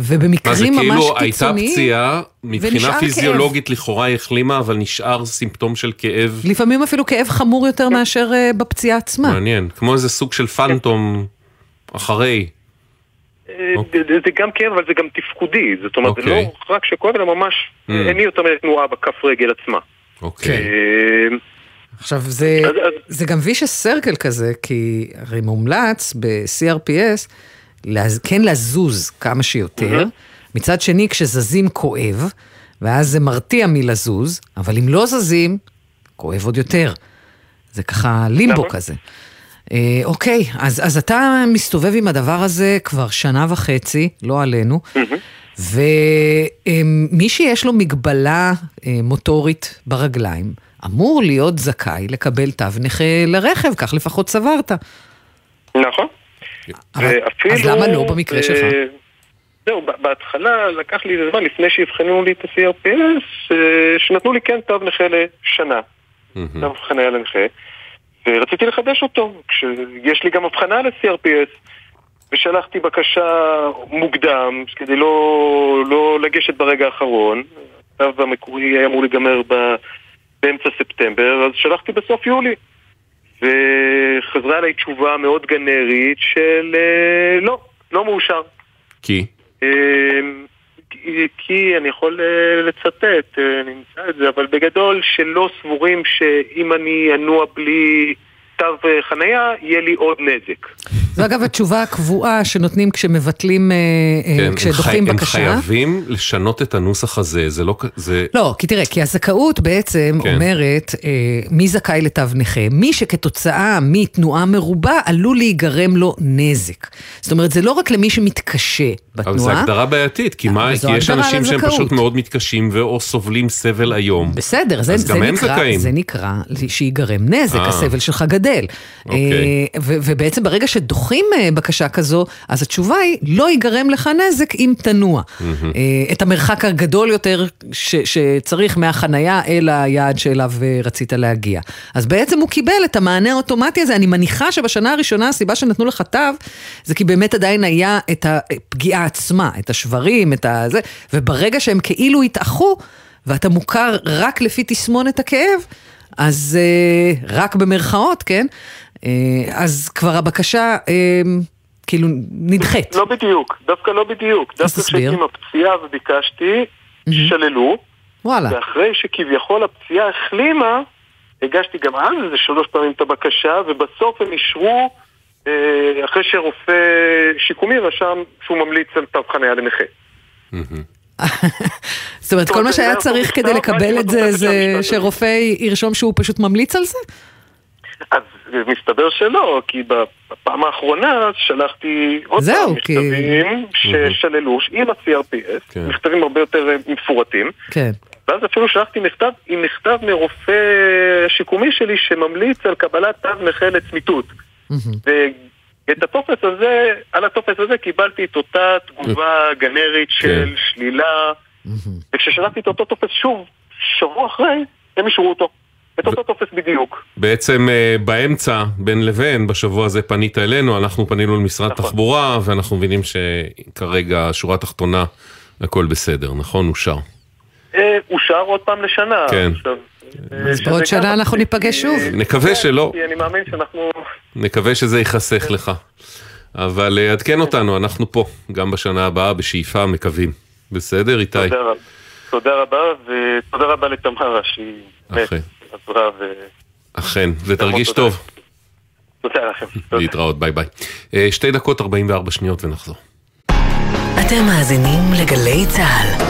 זה ובמקרים ממש כאילו הייתה קיצוניים, פציעה, מבחינה פיזיולוגית לכאורה היא החלימה, אבל נשאר סימפטום של כאב לפעמים אפילו כאב חמור יותר מאשר אה, בפציעה עצמה. מעניין. כמו איזה סוג של פנטום אחרי. אה, זה- זה גם כאב, אבל זה גם תפקודי. זאת אומרת, זה אוקיי. לא רק שכואב, אלא ממש Mm. אין לי יותר מדי תנועה בכף רגל עצמה. אוקיי. אה, עכשיו, זה, אז- אז- זה גם vicious circle כזה, כי הרי מומלץ ב-CRPS לז- כן לזוז כמה שיותר. מצד שני, כשזזים כואב, ואז זה מרתיע מלזוז, אבל אם לא זזים, כואב עוד יותר. זה ככה לימבו נכון. כזה. אה, אוקיי, אז, אז אתה מסתובב עם הדבר הזה כבר שנה וחצי, לא עלינו, ומי שיש לו מגבלה אה, מוטורית ברגליים, אמור להיות זכאי לקבל תו נכה לרכב, כך לפחות סברת. נכון. אבל, ואפילו, אז למה לא במקרה אה, שלך? זהו, בהתחלה לקח לי זמן לפני שאבחנו לי את ה-CRPS, אה, שנתנו לי כן תו נכה לשנה. תו חניה לנכה, ורציתי לחדש אותו, כשיש לי גם הבחנה ל-CRPS, ושלחתי בקשה מוקדם, כדי לא, לא לגשת ברגע האחרון. התו המקורי היה אמור להיגמר ב- באמצע ספטמבר, אז שלחתי בסוף יולי. וחזרה אליי תשובה מאוד גנרית של אה, לא, לא מאושר. כי? כי- אני יכול אה, לצטט, אה, אני אמצא את זה, אבל בגדול שלא סבורים שאם אני אנוע בלי תו אה, חנייה, יהיה לי עוד נזק. זו אגב התשובה הקבועה שנותנים כשמבטלים, כן, הם כשדוחים חי- הם בקשה. חייבים לשנות את הנוסח הזה, זה לא... זה... לא, כי תראה, כי הזכאות בעצם כן. אומרת אה, מי זכאי לתו נכה. מי שכתוצאה מתנועה מרובה עלול להיגרם לו נזק. זאת אומרת, זה לא רק למי שמתקשה בתנועה. אבל זו הגדרה בעייתית, כי מה, כי יש אנשים שהם. פשוט מאוד מתקשים ואו סובלים סבל איום. בסדר, זה, זה, נקרא. זה נקרא שיגרם נזק, אה. הסבל שלך גדל. אוקיי. אה, ו- ובעצם ברגע שדוחים אה, בקשה כזו, אז התשובה היא, לא ייגרם לך נזק אם תנוע. את המרחק הגדול יותר ש- שצריך מהחנייה אל היעד שאליו רצית להגיע. אז בעצם הוא קיבל את המענה האוטומטי הזה. אני מניחה שבשנה הראשונה הסיבה שנתנו לך תו, זה כי באמת עדיין היה את הפגיעה עצמה, את השברים, את הזה, וברגע שהם כאילו התאחו, ואתה מוכר רק לפי תסמונת הכאב, אז אה, רק במרכאות, כן? אה, אז כבר הבקשה אה, כאילו נדחית. לא בדיוק, דווקא לא בדיוק. אז דווקא. כשהייתי עם הפציעה וביקשתי, שללו. וואלה. ואחרי שכביכול הפציעה החלימה, הגשתי גם אז איזה שלוש פעמים את הבקשה, ובסוף הם אישרו, אחרי שרופא שיקומי רשם שהוא ממליץ על תו חניה לנכה. [laughs] זאת אומרת, כל מה שהיה היה צריך כדי רק לקבל את זה, זה. שרופא ירשום שהוא פשוט ממליץ על זה? אז מסתבר שלא, כי בפעם האחרונה שלחתי עוד פעם מכתבים ששללו עם ה-CRPS, כן. מכתבים הרבה יותר אה, מפורטים. כן. ואז אפילו שלחתי מכתב עם מכתב מרופא שיקומי שלי שממליץ על קבלת תו נכה לצמיתות. ואת הטופס הזה, על הטופס הזה קיבלתי את אותה תגובה גנרית של שלילה, וכששלחתי את אותו טופס שוב, שבוע אחרי, הם אישרו אותו. את אותו טופס בדיוק. בעצם אה, באמצע, בין לבין, בשבוע הזה פנית אלינו, אנחנו פנינו למשרד נכון. תחבורה, ואנחנו מבינים שכרגע, שורה תחתונה, הכל בסדר, נכון? אושר. אה, אושר עוד פעם לשנה. כן. עכשיו, אז שזה בעוד שנה אנחנו ניפגש שוב. כי- נקווה כן, שלא. אני מאמין שאנחנו... נקווה שזה ייחסך לך. אבל אה, עדכן אותנו, אנחנו פה, גם בשנה הבאה, בשאיפה, מקווים. בסדר, איתי? תודה רבה. תודה רבה, ותודה רבה לתמרה שהיא באמת. עזרה ו... אכן, ותרגיש. טוב. תודה לכם. להתראות, ביי ביי. אה, שתי דקות 44 שניות ונחזור. אתם מאזינים לגלי צה"ל.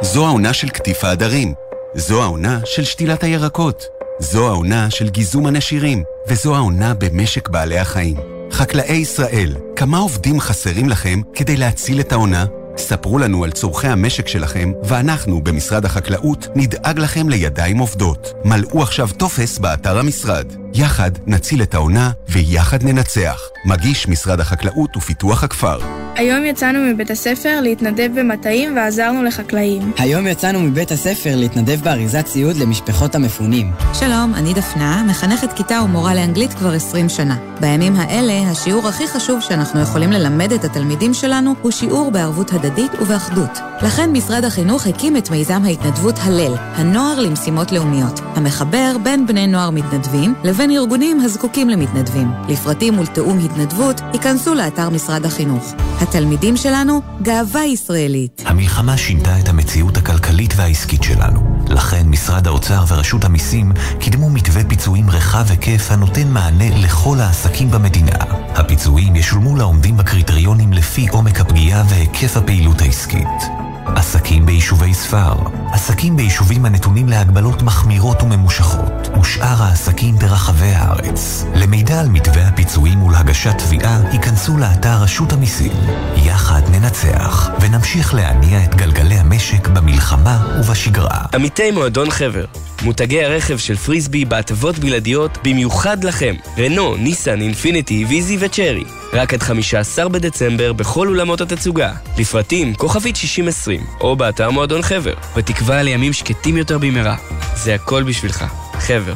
זו העונה של קטיף העדרים. זו העונה של שתילת הירקות. זו העונה של גיזום הנשירים. וזו העונה במשק בעלי החיים. חקלאי ישראל, כמה עובדים חסרים לכם כדי להציל את העונה? ספרו לנו על צורכי המשק שלכם, ואנחנו במשרד החקלאות נדאג לכם לידיים עובדות. מלאו עכשיו טופס באתר המשרד. יחד נציל את העונה, ויחד ננצח. מגיש משרד החקלאות ופיתוח הכפר. היום יצאנו מבית הספר להתנדב במטעים ועזרנו לחקלאים. היום יצאנו מבית הספר להתנדב באריזת ציוד למשפחות המפונים. שלום, אני דפנה, מחנכת כיתה ומורה לאנגלית כבר 20 שנה. בימים האלה, השיעור הכי חשוב שאנחנו יכולים ללמד את התלמידים שלנו הוא שיעור בערבות הדדית ובאחדות. לכן משרד החינוך הקים את מיזם ההתנדבות הלל, הנוער למשימות לאומיות, המחבר בין בני נוער מתנדבים לבין ארגונים הזקוקים למתנדבים. לפרטים ולתיאום התנדבות, ייכנסו לאתר משרד החינוך. התלמידים שלנו, גאווה ישראלית. המלחמה שינתה את המציאות הכלכלית והעסקית שלנו. לכן משרד האוצר ורשות המיסים קידמו מתווה פיצויים רחב היקף הנותן מענה לכל העסקים במדינה. הפיצויים ישולמו לעומדים בקריטריונים לפי עומק הפגיעה והיקף הפעילות העסקית. עסקים ביישובי ספר, עסקים ביישובים הנתונים להגבלות מחמירות וממושכות, ושאר העסקים ברחבי הארץ. למידע על מתווה הפיצויים ולהגשת תביעה, ייכנסו לאתר רשות המיסים. יחד ננצח, ונמשיך להניע את גלגלי המשק במלחמה ובשגרה. עמיתי מועדון חבר, מותגי הרכב של פריסבי בהטבות בלעדיות במיוחד לכם. רנו, ניסן, אינפיניטי, ויזי וצ'רי. רק עד 15 בדצמבר בכל אולמות התצוגה. לפרטים, כוכבית 6020, או באתר מועדון חבר. בתקווה לימים שקטים יותר במהרה. זה הכל בשבילך. חבר.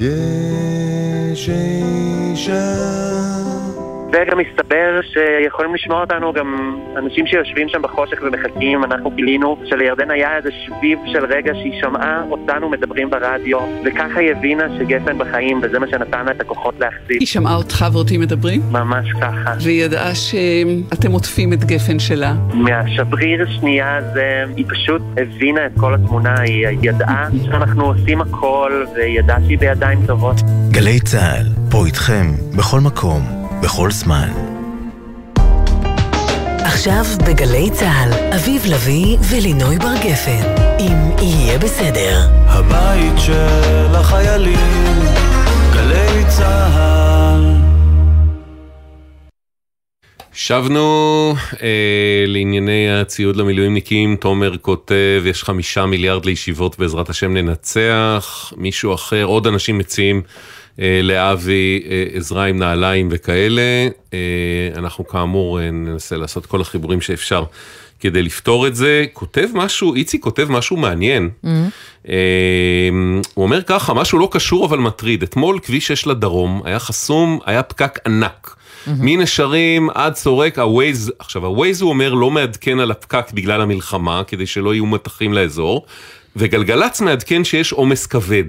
יש אישה וגם מסתבר שיכולים לשמוע אותנו גם אנשים שיושבים שם בחושך ומחכים, אנחנו גילינו שלירדן היה איזה שביב של רגע שהיא שמעה אותנו מדברים ברדיו, וככה היא הבינה שגפן בחיים, וזה מה שנתן לה את הכוחות להחזיק. היא שמעה אותך ואותי מדברים? ממש ככה. והיא ידעה שאתם עוטפים את גפן שלה. מהשבריר שנייה הזה, היא פשוט הבינה את כל התמונה, היא ידעה שאנחנו עושים הכל, והיא ידעה שהיא בידיים טובות. גלי צה"ל, פה איתכם, בכל מקום, בכל זמן. עכשיו בגלי צה"ל, אביב לביא ולינוי בר גפן, אם יהיה בסדר. הבית של החיילים, גלי צה"ל שבנו אה, לענייני הציוד למילואימניקים, תומר כותב, יש חמישה מיליארד לישיבות, בעזרת השם ננצח, מישהו אחר, עוד אנשים מציעים לאבי אה, עזרה עם נעליים וכאלה, אה, אנחנו כאמור אה, ננסה לעשות כל החיבורים שאפשר כדי לפתור את זה. כותב משהו, איציק כותב משהו מעניין. אה, הוא אומר ככה, משהו לא קשור אבל מטריד. אתמול כביש 6 לדרום היה חסום, היה פקק ענק. מנשרים עד סורק, הווייז, עכשיו הווייז הוא אומר לא מעדכן על הפקק בגלל המלחמה, כדי שלא יהיו מתחים לאזור, וגלגלצ מעדכן שיש עומס כבד.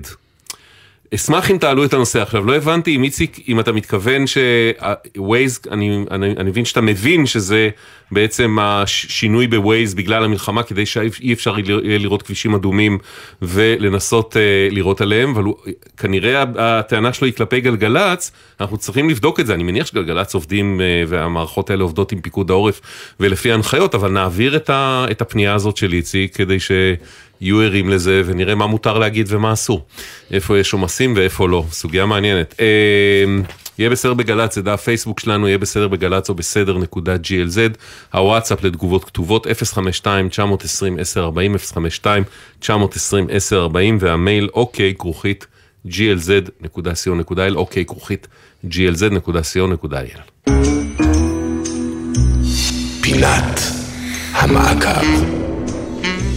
אשמח אם תעלו את הנושא עכשיו, לא הבנתי אם איציק, אם אתה מתכוון שווייז, אני, אני, אני מבין שאתה מבין שזה בעצם השינוי בווייז בגלל המלחמה, כדי שאי אפשר יהיה לראות כבישים אדומים ולנסות uh, לראות עליהם, אבל הוא, כנראה הטענה שלו היא כלפי גלגלצ, אנחנו צריכים לבדוק את זה, אני מניח שגלגלצ עובדים uh, והמערכות האלה עובדות עם פיקוד העורף ולפי ההנחיות, אבל נעביר את, ה, את הפנייה הזאת של איציק כדי ש... יהיו ערים לזה ונראה מה מותר להגיד ומה אסור. איפה יש עומסים ואיפה לא, סוגיה מעניינת. אמ, יהיה בסדר בגל"צ, זה דף פייסבוק שלנו, יהיה בסדר בגל"צ או בסדר נקודה glz, הוואטסאפ לתגובות כתובות 052-920-1040, 052-920-1040 והמייל אוקיי כרוכית glz.co.il, אוקיי כרוכית glz.co.il. פינת המעקב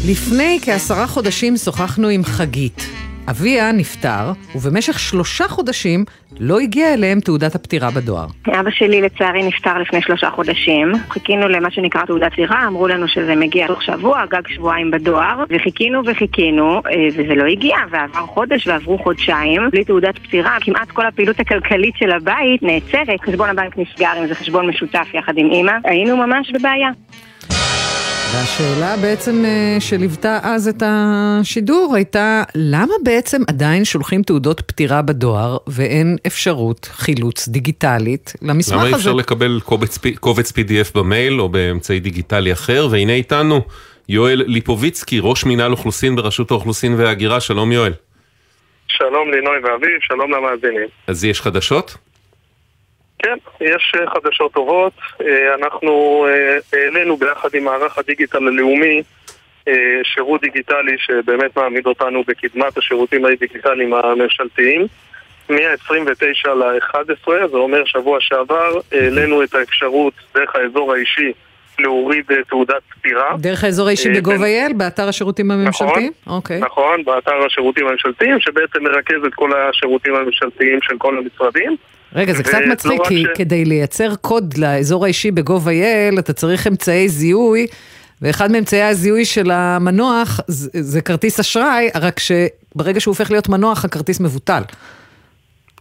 לפני כעשרה חודשים שוחחנו עם חגית. אביה נפטר, ובמשך שלושה חודשים לא הגיעה אליהם תעודת הפטירה בדואר. אבא שלי לצערי נפטר לפני שלושה חודשים. חיכינו למה שנקרא תעודת פטירה, אמרו לנו שזה מגיע תוך שבוע, גג שבועיים בדואר, וחיכינו וחיכינו, אה, וזה לא הגיע, ועבר חודש ועברו חודשיים. בלי תעודת פטירה, כמעט כל הפעילות הכלכלית של הבית נעצרת. חשבון הבנק נסגר, אם זה חשבון משותף יחד עם אימא. היינו ממש בבעיה. והשאלה בעצם אה, שליוותה אז את השידור הייתה, למה בעצם עדיין שולחים תעודות פטירה בדואר ואין אפשרות חילוץ דיגיטלית למסמך הזה? למה אי אפשר לקבל קובץ, קובץ PDF במייל או באמצעי דיגיטלי אחר? והנה איתנו יואל ליפוביצקי, ראש מינהל אוכלוסין ברשות האוכלוסין וההגירה, שלום יואל. שלום לינוי ואביב, שלום למאזינים. אז יש חדשות? כן, יש אה, חדשות טובות. אה, אנחנו אה, העלינו ביחד עם מערך הדיגיטל הלאומי שירות דיגיטלי שבאמת מעמיד אותנו בקדמת השירותים הדיגיטליים הממשלתיים. מ-29 ל-11, זה אומר שבוע שעבר, העלינו את האפשרות דרך האזור האישי להוריד תעודת פטירה. דרך האזור האישי בגוב.il, באתר השירותים הממשלתיים? נכון, אוקיי. נכון, באתר השירותים הממשלתיים, שבעצם מרכז את כל השירותים הממשלתיים של כל המשרדים. רגע, זה קצת מצחיק, כי ש... כדי לייצר קוד לאזור האישי ב-gov.il, אתה צריך אמצעי זיהוי, ואחד מאמצעי הזיהוי של המנוח זה, זה כרטיס אשראי, רק שברגע שהוא הופך להיות מנוח, הכרטיס מבוטל.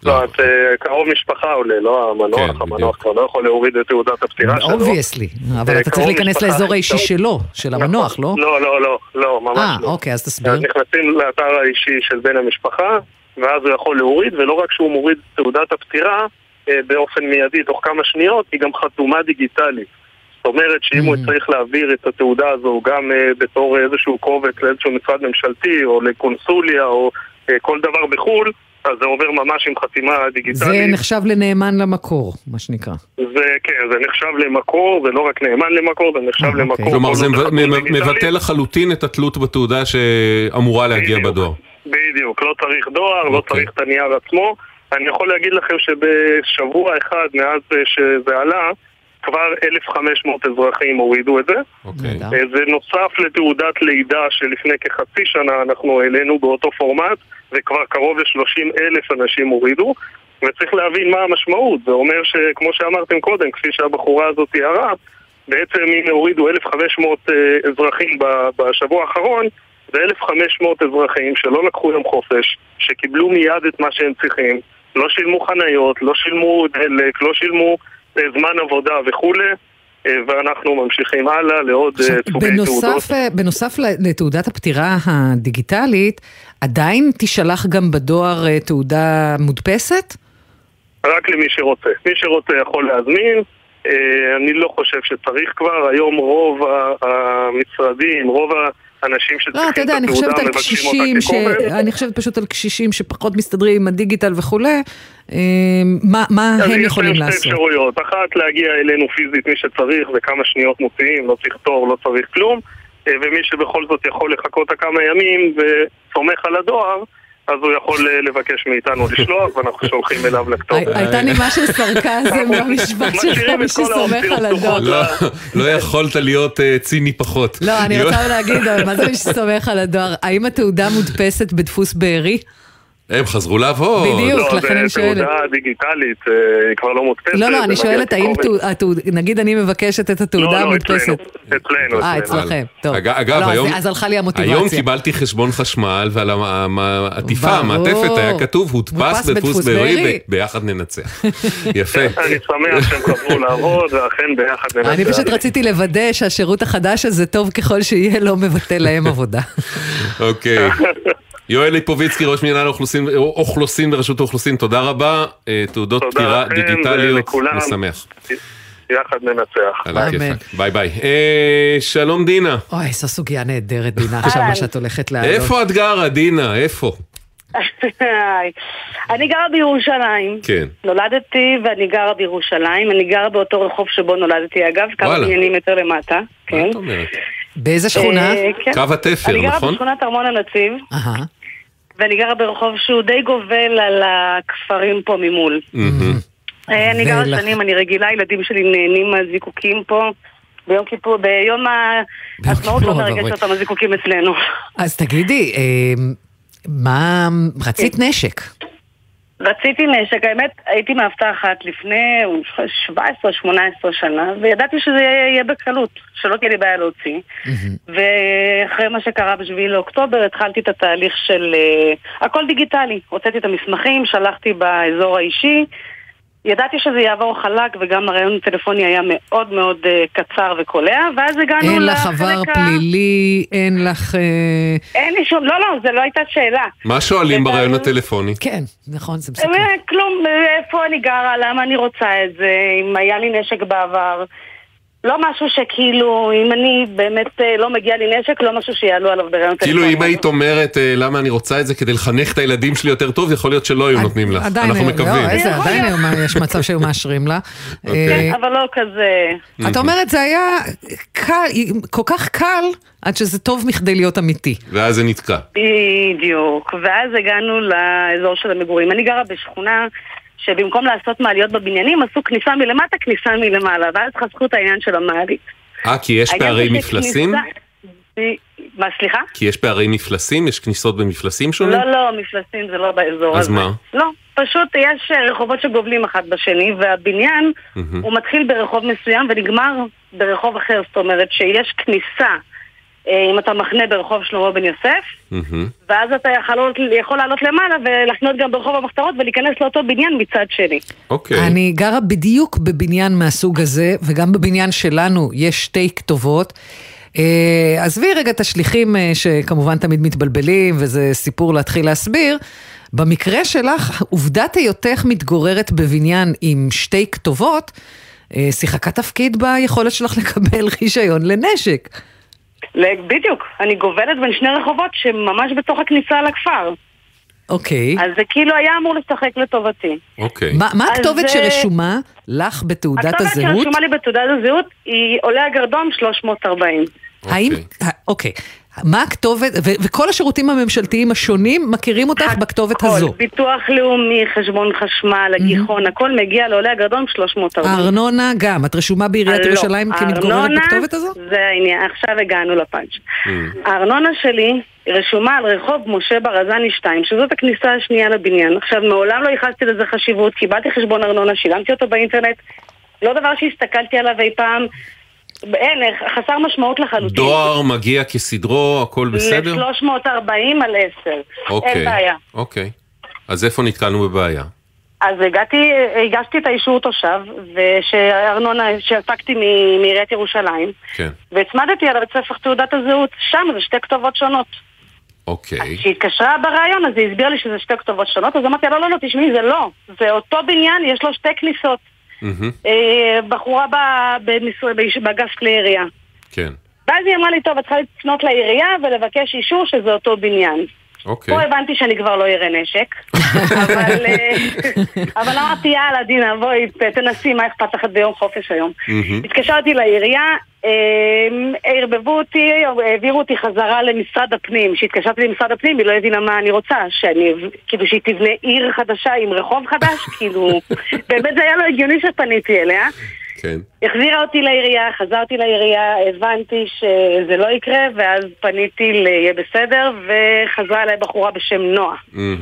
לא, את אה, קרוב משפחה עולה, לא המנוח, כן, המנוח כבר לא יכול להוריד את תעודת הפטירה שלו. obviously, אבל אתה צריך להיכנס לאזור האישי שלו, של המנוח, לא? לא, לא, לא, לא, ממש לא. אה, אוקיי, אז תסביר. נכנסים לאתר האישי של בן המשפחה, ואז הוא יכול להוריד, ולא רק שהוא מוריד תעודת הפטירה אה, באופן מיידי תוך כמה שניות, היא גם חתומה דיגיטלית. זאת אומרת שאם הוא mm. צריך להעביר את התעודה הזו גם אה, בתור איזשהו קובץ לאיזשהו משרד ממשלתי או לקונסוליה או אה, כל דבר בחו"ל, אז זה עובר ממש עם חתימה דיגיטלית. זה נחשב לנאמן למקור, מה שנקרא. זה, כן, זה נחשב למקור, ולא רק נאמן למקור, זה נחשב אוקיי. למקור. כלומר, זה מבטל לחלוטין את התלות בתעודה שאמורה להגיע בדואר. בדיוק, לא צריך דואר, לא אוקיי. צריך את הנייר עצמו. אני יכול להגיד לכם שבשבוע אחד מאז שזה עלה, כבר 1,500 אזרחים הורידו את זה. Okay. אוקיי. זה נוסף לתעודת לידה שלפני כחצי שנה אנחנו העלינו באותו פורמט, וכבר קרוב ל-30 אלף אנשים הורידו. וצריך להבין מה המשמעות, זה אומר שכמו שאמרתם קודם, כפי שהבחורה הזאת תיארה, בעצם אם הורידו 1,500 אזרחים בשבוע האחרון, זה 1,500 אזרחים שלא לקחו יום חופש, שקיבלו מיד את מה שהם צריכים, לא שילמו חניות, לא שילמו דלק, לא שילמו אה, זמן עבודה וכולי. אה, ואנחנו ממשיכים הלאה לעוד אה, סוגי בנוסף, תעודות. בנוסף לתעודת הפטירה הדיגיטלית, עדיין תישלח גם בדואר תעודה מודפסת? רק למי שרוצה. מי שרוצה יכול להזמין. אני לא חושב שצריך כבר. היום רוב המשרדים, רוב ה... אנשים שצריכים לא, אתה יודע, אני חושבת על קשישים, ש... אני חושבת פשוט על קשישים שפחות מסתדרים עם הדיגיטל וכולי, אה, מה, מה הם יכולים לעשות? יש להם שתי אפשרויות, אחת להגיע אלינו פיזית מי שצריך וכמה שניות מוציאים, לא צריך תור, לא צריך כלום, אה, ומי שבכל זאת יכול לחכות כמה ימים וסומך על הדואר, אז הוא יכול אה, לבקש מאיתנו לשלוח, ואנחנו שולחים אליו לכתובת. הייתה נימה של סרקזם במשפט שלך, מי שסומך על הדואר. לא, לא יכולת להיות אה, ציני פחות. לא, אני רוצה להגיד, מה זה מי שסומך על הדואר? האם התעודה מודפסת בדפוס בארי? הם חזרו לעבוד. בדיוק, לא, לכן אני זה שואלת. תעודה דיגיטלית, אה, היא כבר לא מודפסת. לא, לא, אני שואלת האם, כקובץ. תעוד- התעוד- נגיד אני מבקשת את התעודה לא, לא, המודפסת. אצלנו, אצלנו. אה. אצלכם, טוב. אג- אגב, לא, אז- היום, אז הלכה לי המוטיבציה. היום קיבלתי חשבון חשמל ועל העטיפה. המעטפת היה כתוב, הודפס בדפוס בארי, ביחד ננצח. [laughs] יפה. אני שמח שהם חזרו לעבוד, ואכן ביחד ננצח. אני פשוט רציתי לוודא שהשירות החדש הזה, טוב ככל שיהיה, לא מבטל להם עבודה. [laughs] אוקיי. [laughs] יואל ליפוביצקי, ראש מינהל אוכלוסין ברשות האוכלוסין, תודה רבה. אה, תעודות תודה פטירה דיגיטליות. משמח. יחד ננצח. על הכיפאק. ביי ביי. אה, שלום דינה. אוי, זו סוגיה נהדרת, דינה, [laughs] עכשיו מה שאת הולכת להעלות. איפה את גרה, דינה? איפה? אני גרה בירושלים. כן. נולדתי ואני גרה בירושלים. אני גרה באותו רחוב שבו נולדתי, אגב, כמה וואלה. בניינים יותר למטה. כן. את אומרת? באיזה שכונה? אה, כן. קו התפר, אני גרה נכון? בשכונת ארמון הנציב, אהה. ואני גרה ברחוב שהוא די גובל על הכפרים פה ממול. אה, אני גרה שנים, אני רגילה, הילדים שלי נהנים מהזיקוקים פה. ביום כיפור, ביום העצמאות לא כיפור, מרגש אוי. אותם הזיקוקים אצלנו. אז תגידי, אה, מה, רצית כן. נשק? רציתי נשק, האמת, הייתי מאבטחת לפני 17-18 שנה, וידעתי שזה יהיה בקלות, שלא תהיה לי בעיה להוציא. ואחרי מה שקרה ב-7 לאוקטובר, התחלתי את התהליך של... אה, הכל דיגיטלי. הוצאתי את המסמכים, שלחתי באזור האישי. ידעתי שזה יעבור חלק, וגם הרעיון הטלפוני היה מאוד מאוד אה, קצר וקולע, ואז הגענו אין לך עבר פלילי, אין לך... אה, אין לי שום... לא, לא, זה לא הייתה שאלה. מה שואלים לדעת- בראיון הטלפוני? כן, נכון, זה מסוכן. אה, כלום, איפה אני גרה, למה אני רוצה את זה, אם היה לי נשק בעבר. לא משהו שכאילו, אם אני באמת אה, לא מגיע לי נשק, לא משהו שיעלו עליו ברעיון כאילו. אם היית אומרת אה, למה אני רוצה את זה כדי לחנך את הילדים שלי יותר טוב, יכול להיות שלא היו נותנים לך. עדיין, אנחנו לא, מקווים. איזה, עדיין יש מצב שהיו מאשרים לה. [laughs] אוקיי. כן, אבל לא כזה... את אומרת, זה היה קל, כל כך קל, עד שזה טוב מכדי להיות אמיתי. ואז זה נתקע. בדיוק. ואז הגענו לאזור של המגורים. אני גרה בשכונה שבמקום לעשות מעליות בבניינים, עשו כניסה מלמטה, כניסה מלמעלה, ואז חסכו את העניין של המעלית. אה, כי יש פערי מפלסים? מה, סליחה? כי יש פערי מפלסים? יש כניסות במפלסים שונים? לא, לא, מפלסים זה לא באזור אז הזה. מה? לא, פשוט יש אה, רחובות שגובלים אחד בשני, והבניין מהמם. הוא מתחיל ברחוב מסוים ונגמר ברחוב אחר, זאת אומרת שיש כניסה, אם אתה מחנה ברחוב שלמה בן יוסף. ואז אתה יכול, יכול לעלות למעלה ולחנות גם ברחוב המחתרות ולהיכנס לאותו בניין מצד שני. אוקיי. אני גרה בדיוק בבניין מהסוג הזה, וגם בבניין שלנו יש שתי כתובות. אה, עזבי רגע את השליחים אה, שכמובן תמיד מתבלבלים, וזה סיפור להתחיל להסביר. במקרה שלך, עובדת היותך מתגוררת בבניין עם שתי כתובות, אה, שיחקה תפקיד ביכולת שלך לקבל [laughs] רישיון לנשק. בדיוק, אני גובלת בין שני רחובות שממש בתוך הכניסה לכפר. אוקיי. אז זה כאילו היה אמור לשחק לטובתי. אוקיי. מה, מה הכתובת אה, שרשומה לך בתעודת הכתובת הזהות? שרשומה לי בתעודת הזהות היא עולה הגרדום 340. האם, אוקיי, מה הכתובת, ו- וכל השירותים הממשלתיים השונים מכירים אותך בכתובת הזו. ביטוח לאומי, חשבון חשמל, הגיחון, הכל מגיע לעולה הגרדום 340. הארנונה גם, את רשומה בעיריית לא, ירושלים כמתגוררת הארנונה בכתובת הזו? זה העניין, עכשיו הגענו לפאנץ'. הארנונה שלי רשומה על רחוב משה ברזני 2, שזאת הכניסה השנייה לבניין. עכשיו, מעולם לא ייחסתי לזה חשיבות, קיבלתי חשבון ארנונה, שילמתי אותו באינטרנט, לא דבר שהסתכלתי עליו אי פעם. אין, חסר משמעות לחלוטין. דואר מגיע כסדרו, הכל בסדר? ל-340 על 10. אוקיי. אין בעיה. אוקיי. אז איפה נתקלנו בבעיה? אז הגעתי, הגשתי את האישור תושב, ושארנונה, שהפקתי מעיריית ירושלים, כן. והצמדתי על הבית ספר תעודת הזהות. שם זה שתי כתובות שונות. אוקיי. כשהיא התקשרה בראיון, אז היא הסבירה לי שזה שתי כתובות שונות, אז אמרתי לא, לא, לא, תשמעי, זה לא. זה אותו בניין, יש לו שתי כניסות. מהמם. אה, בחורה באגף כלי ירייה. כן. ואז היא אמרה לי, טוב, את צריכה לפנות לעירייה ולבקש אישור שזה אותו בניין. אוקיי. פה הבנתי שאני כבר לא אראה נשק, [laughs] אבל, אה, אבל אמרתי, יאללה, דינה, בואי, תנסי, מה אכפת לך ביום חופש היום? התקשרתי לעירייה, אה, ערבבו אותי, העבירו אותי חזרה למשרד הפנים. כשהתקשרתי למשרד הפנים, היא לא הבינה מה אני רוצה, שאני, כאילו שהיא תבנה עיר חדשה עם רחוב חדש, כאילו, [laughs] באמת זה היה לא הגיוני שפניתי אליה. כן. החזירה אותי לעירייה, חזרתי לעירייה, הבנתי שזה לא יקרה, ואז פניתי ל"יהיה בסדר", וחזרה אליי בחורה בשם נועה.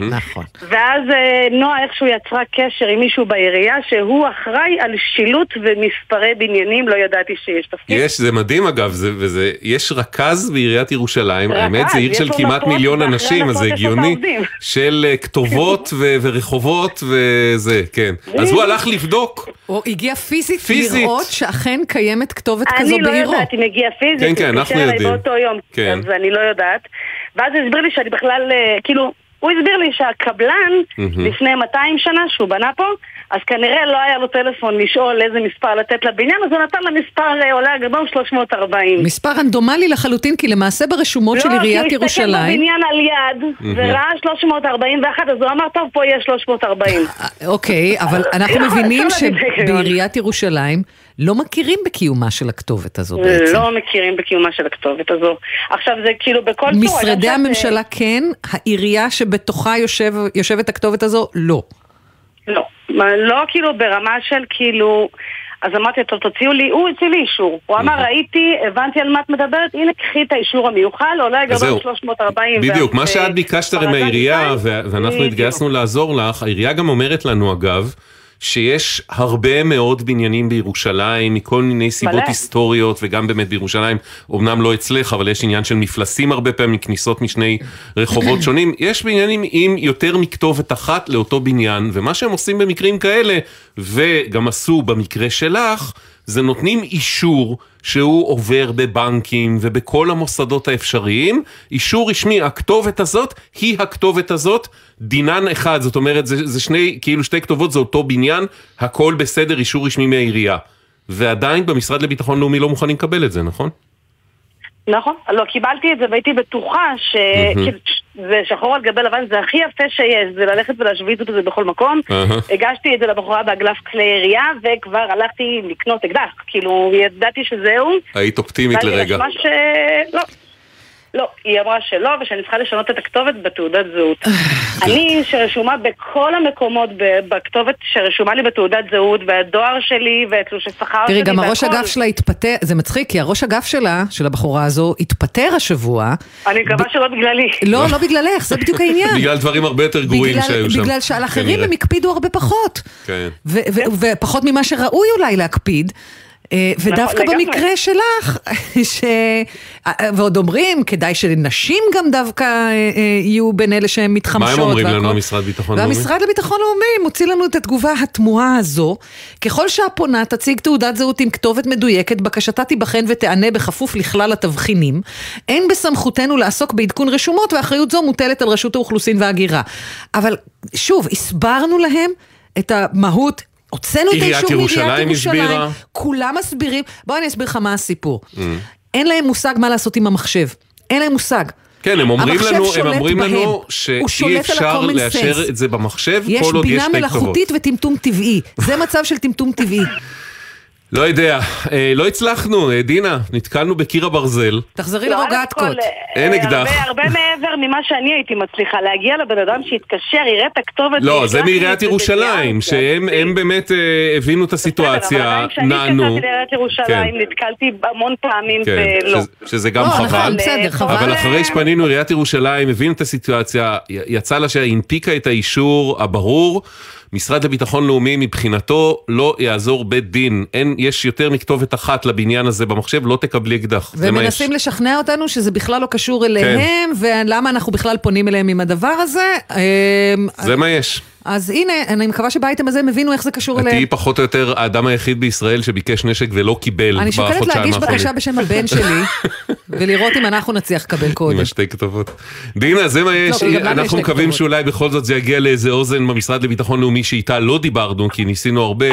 נכון. ואז אה, נועה איכשהו יצרה קשר עם מישהו בעירייה שהוא אחראי על שילוט ומספרי בניינים, לא ידעתי שיש תפקיד. יש, זה מדהים אגב, זה, וזה, יש רכז בעיריית ירושלים, רכז, האמת זה עיר של כמעט מפות, מיליון אנשים, אז זה הגיוני. של אה, כתובות ו- ורחובות וזה, כן. אז הוא הלך לבדוק. הוא הגיע פיזית, פיזית. לראות שאכן קיימת כתובת כזו אני לא בעירו. יודעת אם הגיע פיזית, כן, כן, אנחנו יודעים. באותו יום, כן. אז אני לא יודעת. ואז הוא הסביר לי שאני בכלל, אה, כאילו, הוא הסביר לי שהקבלן, מהמם. לפני 200 שנה שהוא בנה פה, אז כנראה לא היה לו טלפון לשאול איזה מספר לתת לבניין, אז הוא נתן למספר אה, עולה הגדול 340. מספר רנדומלי לחלוטין, כי למעשה ברשומות של עיריית לא, כי הוא הסתכל ירושלים... בבניין על יד. וראה 341, אז הוא אמר, טוב, פה יש 340. אוקיי, אבל [laughs] אנחנו לא, מבינים. שבעיריית ירושלים לא מכירים בקיומה של הכתובת הזו בעצם. לא מכירים בקיומה של הכתובת הזו. עכשיו זה כאילו בכל צורה. משרדי הממשלה כן, העירייה שבתוכה יושב, יושבת הכתובת הזו לא. לא, לא כאילו ברמה של כאילו, אז אמרתי, טוב, תוציאו לי, הוא הוציא לי אישור. הוא אמר, ראיתי, הבנתי על מה את מדברת, הנה, קחי את האישור המיוחל, עולה. גדול 340. בדיוק, מה שאת ביקשת הרי מהעירייה, ואנחנו. התגייסנו לעזור לך, העירייה גם אומרת לנו אגב, שיש הרבה מאוד בניינים בירושלים, מכל מיני סיבות מלא. היסטוריות, וגם באמת בירושלים, אמנם לא אצלך, אבל יש עניין של מפלסים הרבה פעמים, כניסות משני רחובות שונים. [coughs] יש בניינים עם יותר מכתובת אחת לאותו בניין, ומה שהם עושים במקרים כאלה, וגם עשו במקרה שלך, זה נותנים אישור שהוא עובר בבנקים ובכל המוסדות האפשריים, אישור רשמי, הכתובת הזאת היא הכתובת הזאת, דינן אחד, זאת אומרת זה, זה שני, כאילו שתי כתובות זה אותו בניין, הכל בסדר, אישור רשמי מהעירייה. ועדיין במשרד לביטחון לאומי לא מוכנים לקבל את זה, נכון? נכון, לא, קיבלתי את זה והייתי בטוחה ש... מהמם. זה שחור על גבי לבן, זה הכי יפה שיש, זה ללכת ולהשוויץ את זה בכל מקום. אהה. הגשתי את זה לבחורה באגלף כלי ירייה, וכבר הלכתי לקנות אקדח. כאילו, ידעתי שזהו. היית אופטימית לרגע. רשמה ש... לא. לא, היא אמרה שלא, ושאני צריכה לשנות את הכתובת בתעודת זהות. אני, שרשומה בכל המקומות, בכתובת שרשומה לי בתעודת זהות, והדואר שלי, ותלוש השכר שלי, תראי, גם הראש. אגף שלה התפטר, זה מצחיק, כי הראש אגף שלה, של הבחורה הזו, התפטר השבוע. אני מקווה שלא בגללי. לא, לא בגללך, זה בדיוק העניין. בגלל דברים הרבה יותר גרועים שהיו שם. בגלל שעל אחרים. הם הקפידו הרבה פחות. כן. ופחות ממה שראוי אולי להקפיד. אה, ודווקא לגמרי. במקרה שלך, [laughs] ש... אה, ועוד אומרים, כדאי שנשים גם דווקא אה, אה, יהיו בין אלה שהן מתחמשות. מה הם אומרים והכל. לנו, המשרד לביטחון לאומי? והמשרד לביטחון לאומי מוציא לנו את התגובה התמוהה הזו. ככל שהפונה תציג תעודת זהות עם כתובת מדויקת, בקשתה תיבחן ותיענה בכפוף לכלל התבחינים. אין בסמכותנו לעסוק בעדכון רשומות, ואחריות זו מוטלת על רשות האוכלוסין וההגירה. אבל שוב, הסברנו להם את המהות. הוצאנו את האישור מעיריית ירושלים. כולם מסבירים, בוא אני אסביר לך מה הסיפור. Mm. אין להם מושג מה לעשות עם המחשב, אין להם מושג. כן, הם אומרים לנו, הם אומרים לנו בהם. שאי אפשר לאשר. את זה במחשב יש כל עוד יש בינה שתי כתובות. מלאכותית וטמטום טבעי. זה מצב של טמטום טבעי. [laughs] לא יודע, אה, לא הצלחנו, אה, דינה, נתקלנו בקיר הברזל. תחזרי לא, לרוגטקות. אלף כל, אה, אין אקדח. הרבה מעבר ממה שאני הייתי מצליחה להגיע לבן אדם שיתקשר, יראה את הכתובת. לא, זה מעיריית ירושלים, שהם הם באמת הבינו את אבל הסיטואציה, עדיין כשאני נענו. התקשרתי לעיריית ירושלים, נתקלתי המון פעמים כן, ולא. שזה- שזה גם לא, חבל. נכון, חבל. אבל אחרי שפנינו עיריית ירושלים, הבינו את הסיטואציה, יצא לה שהנפיקה את האישור הברור. משרד לביטחון לאומי מבחינתו לא יעזור בית דין. אין, יש יותר מכתובת אחת לבניין הזה במחשב, לא תקבלי אקדח. ומנסים לשכנע אותנו שזה בכלל לא קשור אליהם, ולמה אנחנו בכלל פונים אליהם עם הדבר הזה. אמ, זה מה יש. אז הנה, אני מקווה שבאייטם הזה הם הבינו איך זה קשור את תהיי אליהם. פחות או יותר האדם היחיד בישראל שביקש נשק ולא קיבל אני שוקלת בחודשיים להגיש האחרונים. בקשה בשם הבן שלי, [laughs] ולראות אם אנחנו נצליח לקבל עם קודם. השתי כתובות. דינה, זה מה יש, לנו יש אנחנו מקווים. שאולי בכל זאת זה יגיע לאיזה אוזן במשרד לביטחון לאומי שאיתה לא דיברנו, כי ניסינו הרבה,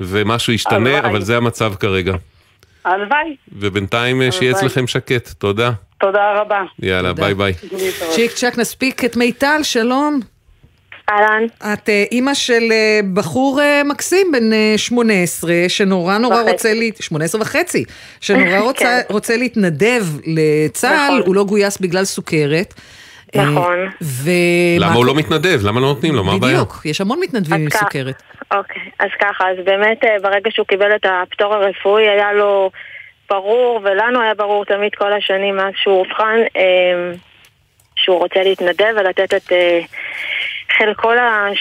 ומשהו ישתנה. אבל זה המצב כרגע. הלוואי. ובינתיים אה, שיהיה. אצלכם שקט, תודה. תודה רבה. יאללה, ביי ביי. צ'יק צ'אק נספיק את מיטל, שלום. אהלן. את אה, אימא של אה, בחור אה, מקסים בן אה, 18, שנורא נורא וחצי. רוצה, לה... 18 וחצי, שנורא [laughs] רוצה, כן. רוצה להתנדב לצה"ל, נכון. הוא לא גויס בגלל סוכרת. נכון. למה הוא לא מתנדב? למה לא נותנים לו? מה הבעיה? בדיוק, יש המון מתנדבים עם סוכרת. אוקיי, אז ככה, אז באמת ברגע שהוא קיבל את הפטור הרפואי היה לו ברור, ולנו היה ברור תמיד כל השנים מאז שהוא אובחן, שהוא רוצה להתנדב ולתת את חלקו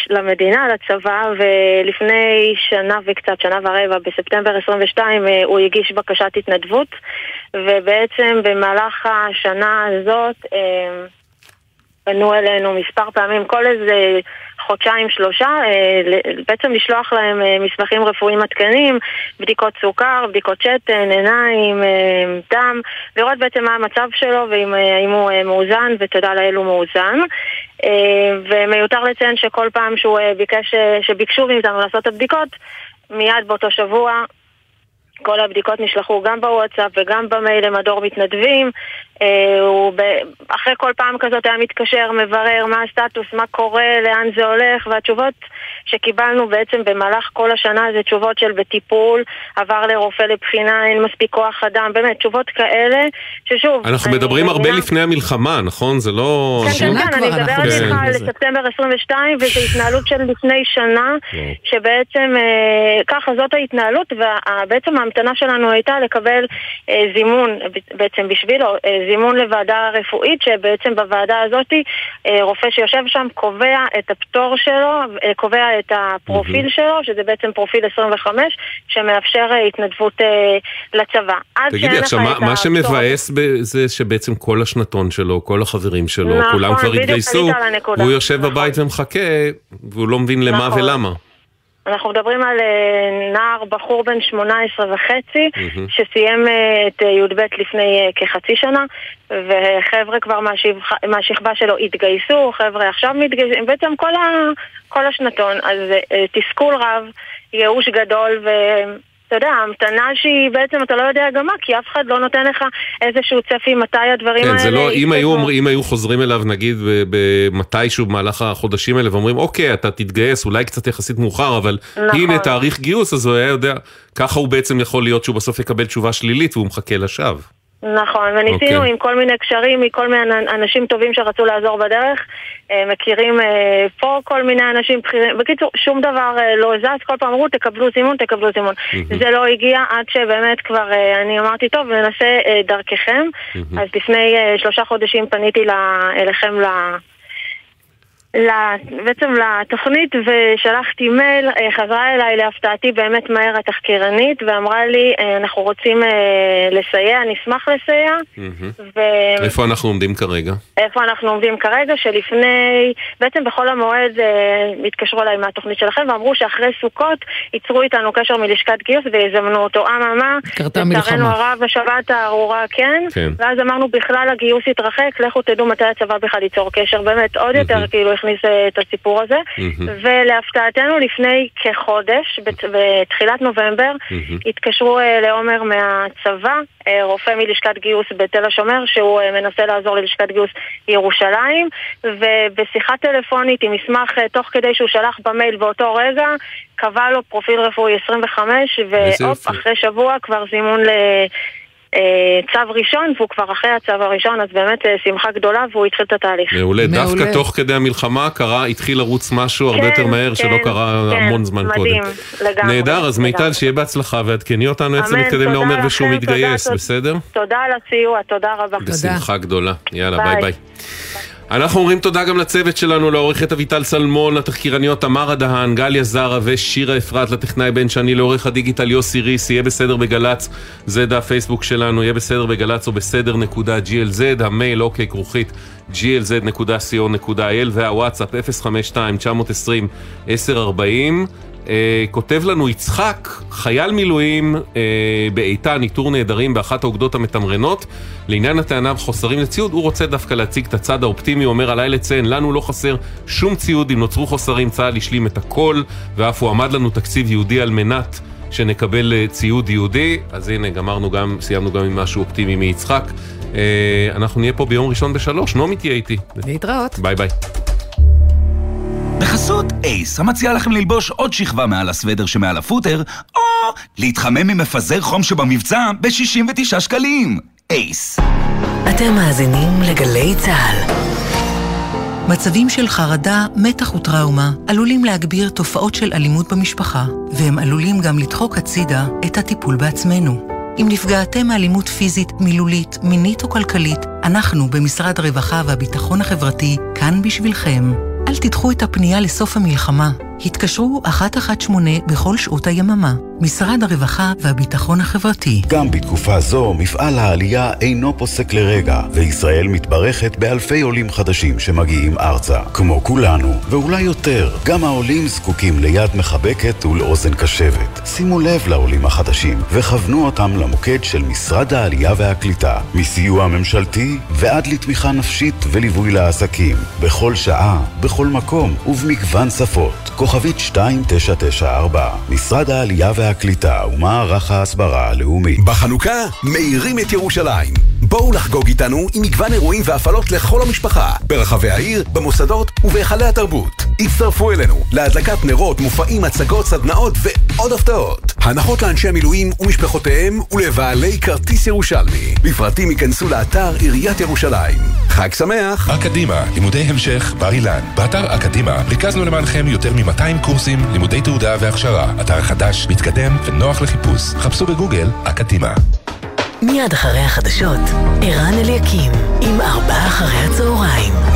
למדינה, לצבא, ולפני שנה וקצת, שנה ורבע, בספטמבר 22, הוא הגיש בקשת התנדבות, ובעצם במהלך השנה הזאת פנו אלינו מספר פעמים, כל איזה חודשיים שלושה, בעצם לשלוח להם מסמכים רפואיים עדכניים, בדיקות סוכר, בדיקות שתן, עיניים, דם, לראות בעצם מה המצב שלו והאם הוא מאוזן, ותודה לאל הוא מאוזן. ומיותר לציין שכל פעם שהוא ביקש, שביקשו מאיתנו לעשות את הבדיקות, מיד באותו שבוע כל הבדיקות נשלחו גם בוואטסאפ וגם במייל למדור מתנדבים. הוא אחרי כל פעם כזאת היה מתקשר, מברר מה הסטטוס, מה קורה, לאן זה הולך, והתשובות שקיבלנו בעצם במהלך כל השנה זה תשובות של בטיפול, עבר לרופא לבחינה, אין מספיק כוח אדם, באמת, תשובות כאלה, ששוב... אנחנו מדברים הרבה לפני המלחמה, נכון? זה לא... כן, כן, כן, אני מדברת איתך על ספטמבר 22, וזו התנהלות של לפני שנה, שבעצם ככה זאת ההתנהלות, ובעצם ההמתנה שלנו הייתה לקבל זימון, בעצם בשבילו, זימון לוועדה רפואית, שבעצם בוועדה הזאת רופא שיושב שם קובע את הפטור שלו, קובע את הפרופיל שלו, שזה בעצם פרופיל 25, שמאפשר התנדבות לצבא. תגידי, עכשיו, מה שמבאס זה שבעצם כל השנתון שלו, כל החברים שלו, נכון, כולם כבר התגייסו, והוא יושב בבית ומחכה, והוא לא מבין למה ולמה. אנחנו מדברים על נער בחור בן 18 וחצי, שסיים את י"ב לפני כחצי שנה, וחבר'ה כבר מהשכבה שלו התגייסו, חבר'ה עכשיו מתגייסים, בעצם כל, ה, כל השנתון. אז תסכול רב, ייאוש גדול, ו... אתה יודע, המתנה שהיא בעצם, אתה לא יודע גם מה, כי אף אחד לא נותן לך איזשהו צפי מתי הדברים כן, האלה... כן, זה לא, אם היו, אם היו חוזרים אליו, נגיד, במתישהו במהלך החודשים האלה, ואומרים, אוקיי, אתה תתגייס, אולי קצת יחסית מאוחר, אבל נכון. הנה תאריך גיוס, אז הוא היה יודע, ככה הוא בעצם יכול להיות שהוא בסוף יקבל תשובה שלילית, והוא מחכה לשווא. נכון, וניסינו okay. עם כל מיני קשרים, מכל מיני אנשים טובים שרצו לעזור בדרך, מכירים פה כל מיני אנשים בכירים, בקיצור, שום דבר לא זז, כל פעם אמרו תקבלו זימון, תקבלו זימון. Mm-hmm. זה לא הגיע עד שבאמת כבר, אני אמרתי, טוב, ננסה דרככם, mm-hmm. אז לפני שלושה חודשים פניתי אליכם ל... בעצם לתוכנית ושלחתי מייל, חזרה אליי להפתעתי באמת מהר התחקירנית ואמרה לי אנחנו רוצים לסייע, נשמח לסייע. ו... איפה אנחנו עומדים כרגע? איפה אנחנו עומדים כרגע? שלפני, בעצם בחול המועד התקשרו אליי מהתוכנית שלכם ואמרו שאחרי סוכות ייצרו איתנו קשר מלשכת גיוס ויזמנו אותו. אממה קרתה מלחמה. לצערנו הרב השבת הארורה כן, כן. ואז אמרנו בכלל הגיוס יתרחק, לכו תדעו מתי הצבא בכלל ייצור קשר. באמת עוד יותר כאילו הכניס את הסיפור הזה, mm-hmm. ולהפתעתנו לפני כחודש, בתחילת נובמבר, mm-hmm. התקשרו לעומר מהצבא, רופא מלשכת גיוס בתל השומר, שהוא מנסה לעזור ללשכת גיוס ירושלים, ובשיחה טלפונית עם מסמך תוך כדי שהוא שלח במייל באותו רגע, קבע לו פרופיל רפואי 25, והופ, אחרי שבוע כבר זימון ל... צו ראשון, והוא כבר אחרי הצו הראשון, אז באמת שמחה גדולה, והוא התחיל את התהליך. מעולה, דווקא תוך כדי המלחמה קרה, התחיל לרוץ משהו הרבה יותר מהר, שלא קרה המון זמן קודם. מדהים, לגמרי. נהדר, אז מיטל, שיהיה בהצלחה, ועדכני אותנו איך זה מתקדם לעומר ושהוא מתגייס, בסדר? תודה על הסיוע, תודה רבה. בשמחה גדולה. יאללה, ביי ביי. אנחנו אומרים תודה גם לצוות שלנו, לעורכת אביטל סלמון, לתחקירניות תמר הדהן, גליה זרה ושירה אפרת, לטכנאי בן שני, לעורך הדיגיטל יוסי ריס, יהיה בסדר בגל"צ, זה דף פייסבוק שלנו, יהיה בסדר בגל"צ או בסדר נקודה glz, המייל אוקיי כרוכית glz.co.il והוואטסאפ 052-920-1040 Uh, כותב לנו יצחק, חייל מילואים uh, באיתן, איתור נעדרים באחת האוגדות המתמרנות. לעניין הטענה וחוסרים לציוד, הוא רוצה דווקא להציג את הצד האופטימי, הוא אומר עליי לציין, לנו לא חסר שום ציוד, אם נוצרו חוסרים צה"ל השלים את הכל, ואף הוא עמד לנו תקציב יהודי על מנת שנקבל uh, ציוד יהודי. אז הנה, גמרנו גם, סיימנו גם עם משהו אופטימי מיצחק. Uh, אנחנו נהיה פה ביום ראשון בשלוש, נעמי תהיה איתי. להתראות. ביי ביי. בחסות אייס, המציע לכם ללבוש עוד שכבה מעל הסוודר שמעל הפוטר, או להתחמם ממפזר חום שבמבצע ב-69 שקלים. אייס. אתם מאזינים לגלי צה"ל. מצבים של חרדה, מתח וטראומה עלולים להגביר תופעות של אלימות במשפחה, והם עלולים גם לדחוק הצידה את הטיפול בעצמנו. אם נפגעתם מאלימות פיזית, מילולית, מינית או כלכלית, אנחנו במשרד הרווחה והביטחון החברתי כאן בשבילכם. אל תדחו את הפנייה לסוף המלחמה. התקשרו 118 בכל שעות היממה. משרד הרווחה והביטחון החברתי. גם בתקופה זו, מפעל העלייה אינו פוסק לרגע, וישראל מתברכת באלפי עולים חדשים שמגיעים ארצה. כמו כולנו, ואולי יותר, גם העולים זקוקים ליד מחבקת ולאוזן קשבת. שימו לב לעולים החדשים, וכוונו אותם למוקד של משרד העלייה והקליטה, מסיוע ממשלתי ועד לתמיכה נפשית וליווי לעסקים. בכל שעה, בכל מקום ובמגוון שפות. כוכבית 2994, משרד העלייה והקליטה ומערך ההסברה הלאומי. בחנוכה מאירים את ירושלים. בואו לחגוג איתנו עם מגוון אירועים והפעלות לכל המשפחה, ברחבי העיר, במוסדות ובהיכלי התרבות. הצטרפו אלינו להדלקת נרות, מופעים, הצגות, סדנאות ועוד הפתעות. הנחות לאנשי המילואים ומשפחותיהם ולבעלי כרטיס ירושלמי. לפרטים ייכנסו לאתר עיריית ירושלים. חג שמח! אקדימה, לימודי המשך בר אילן. באתר אקדימה ריכזנו למענכם יותר מ-200 קורסים, לימודי תעודה והכשרה. אתר חדש, מתקדם ונוח לחיפוש. חפשו בגוגל אקדימה. מיד אחרי החדשות, ערן אליקים, עם ארבעה אחרי הצהריים.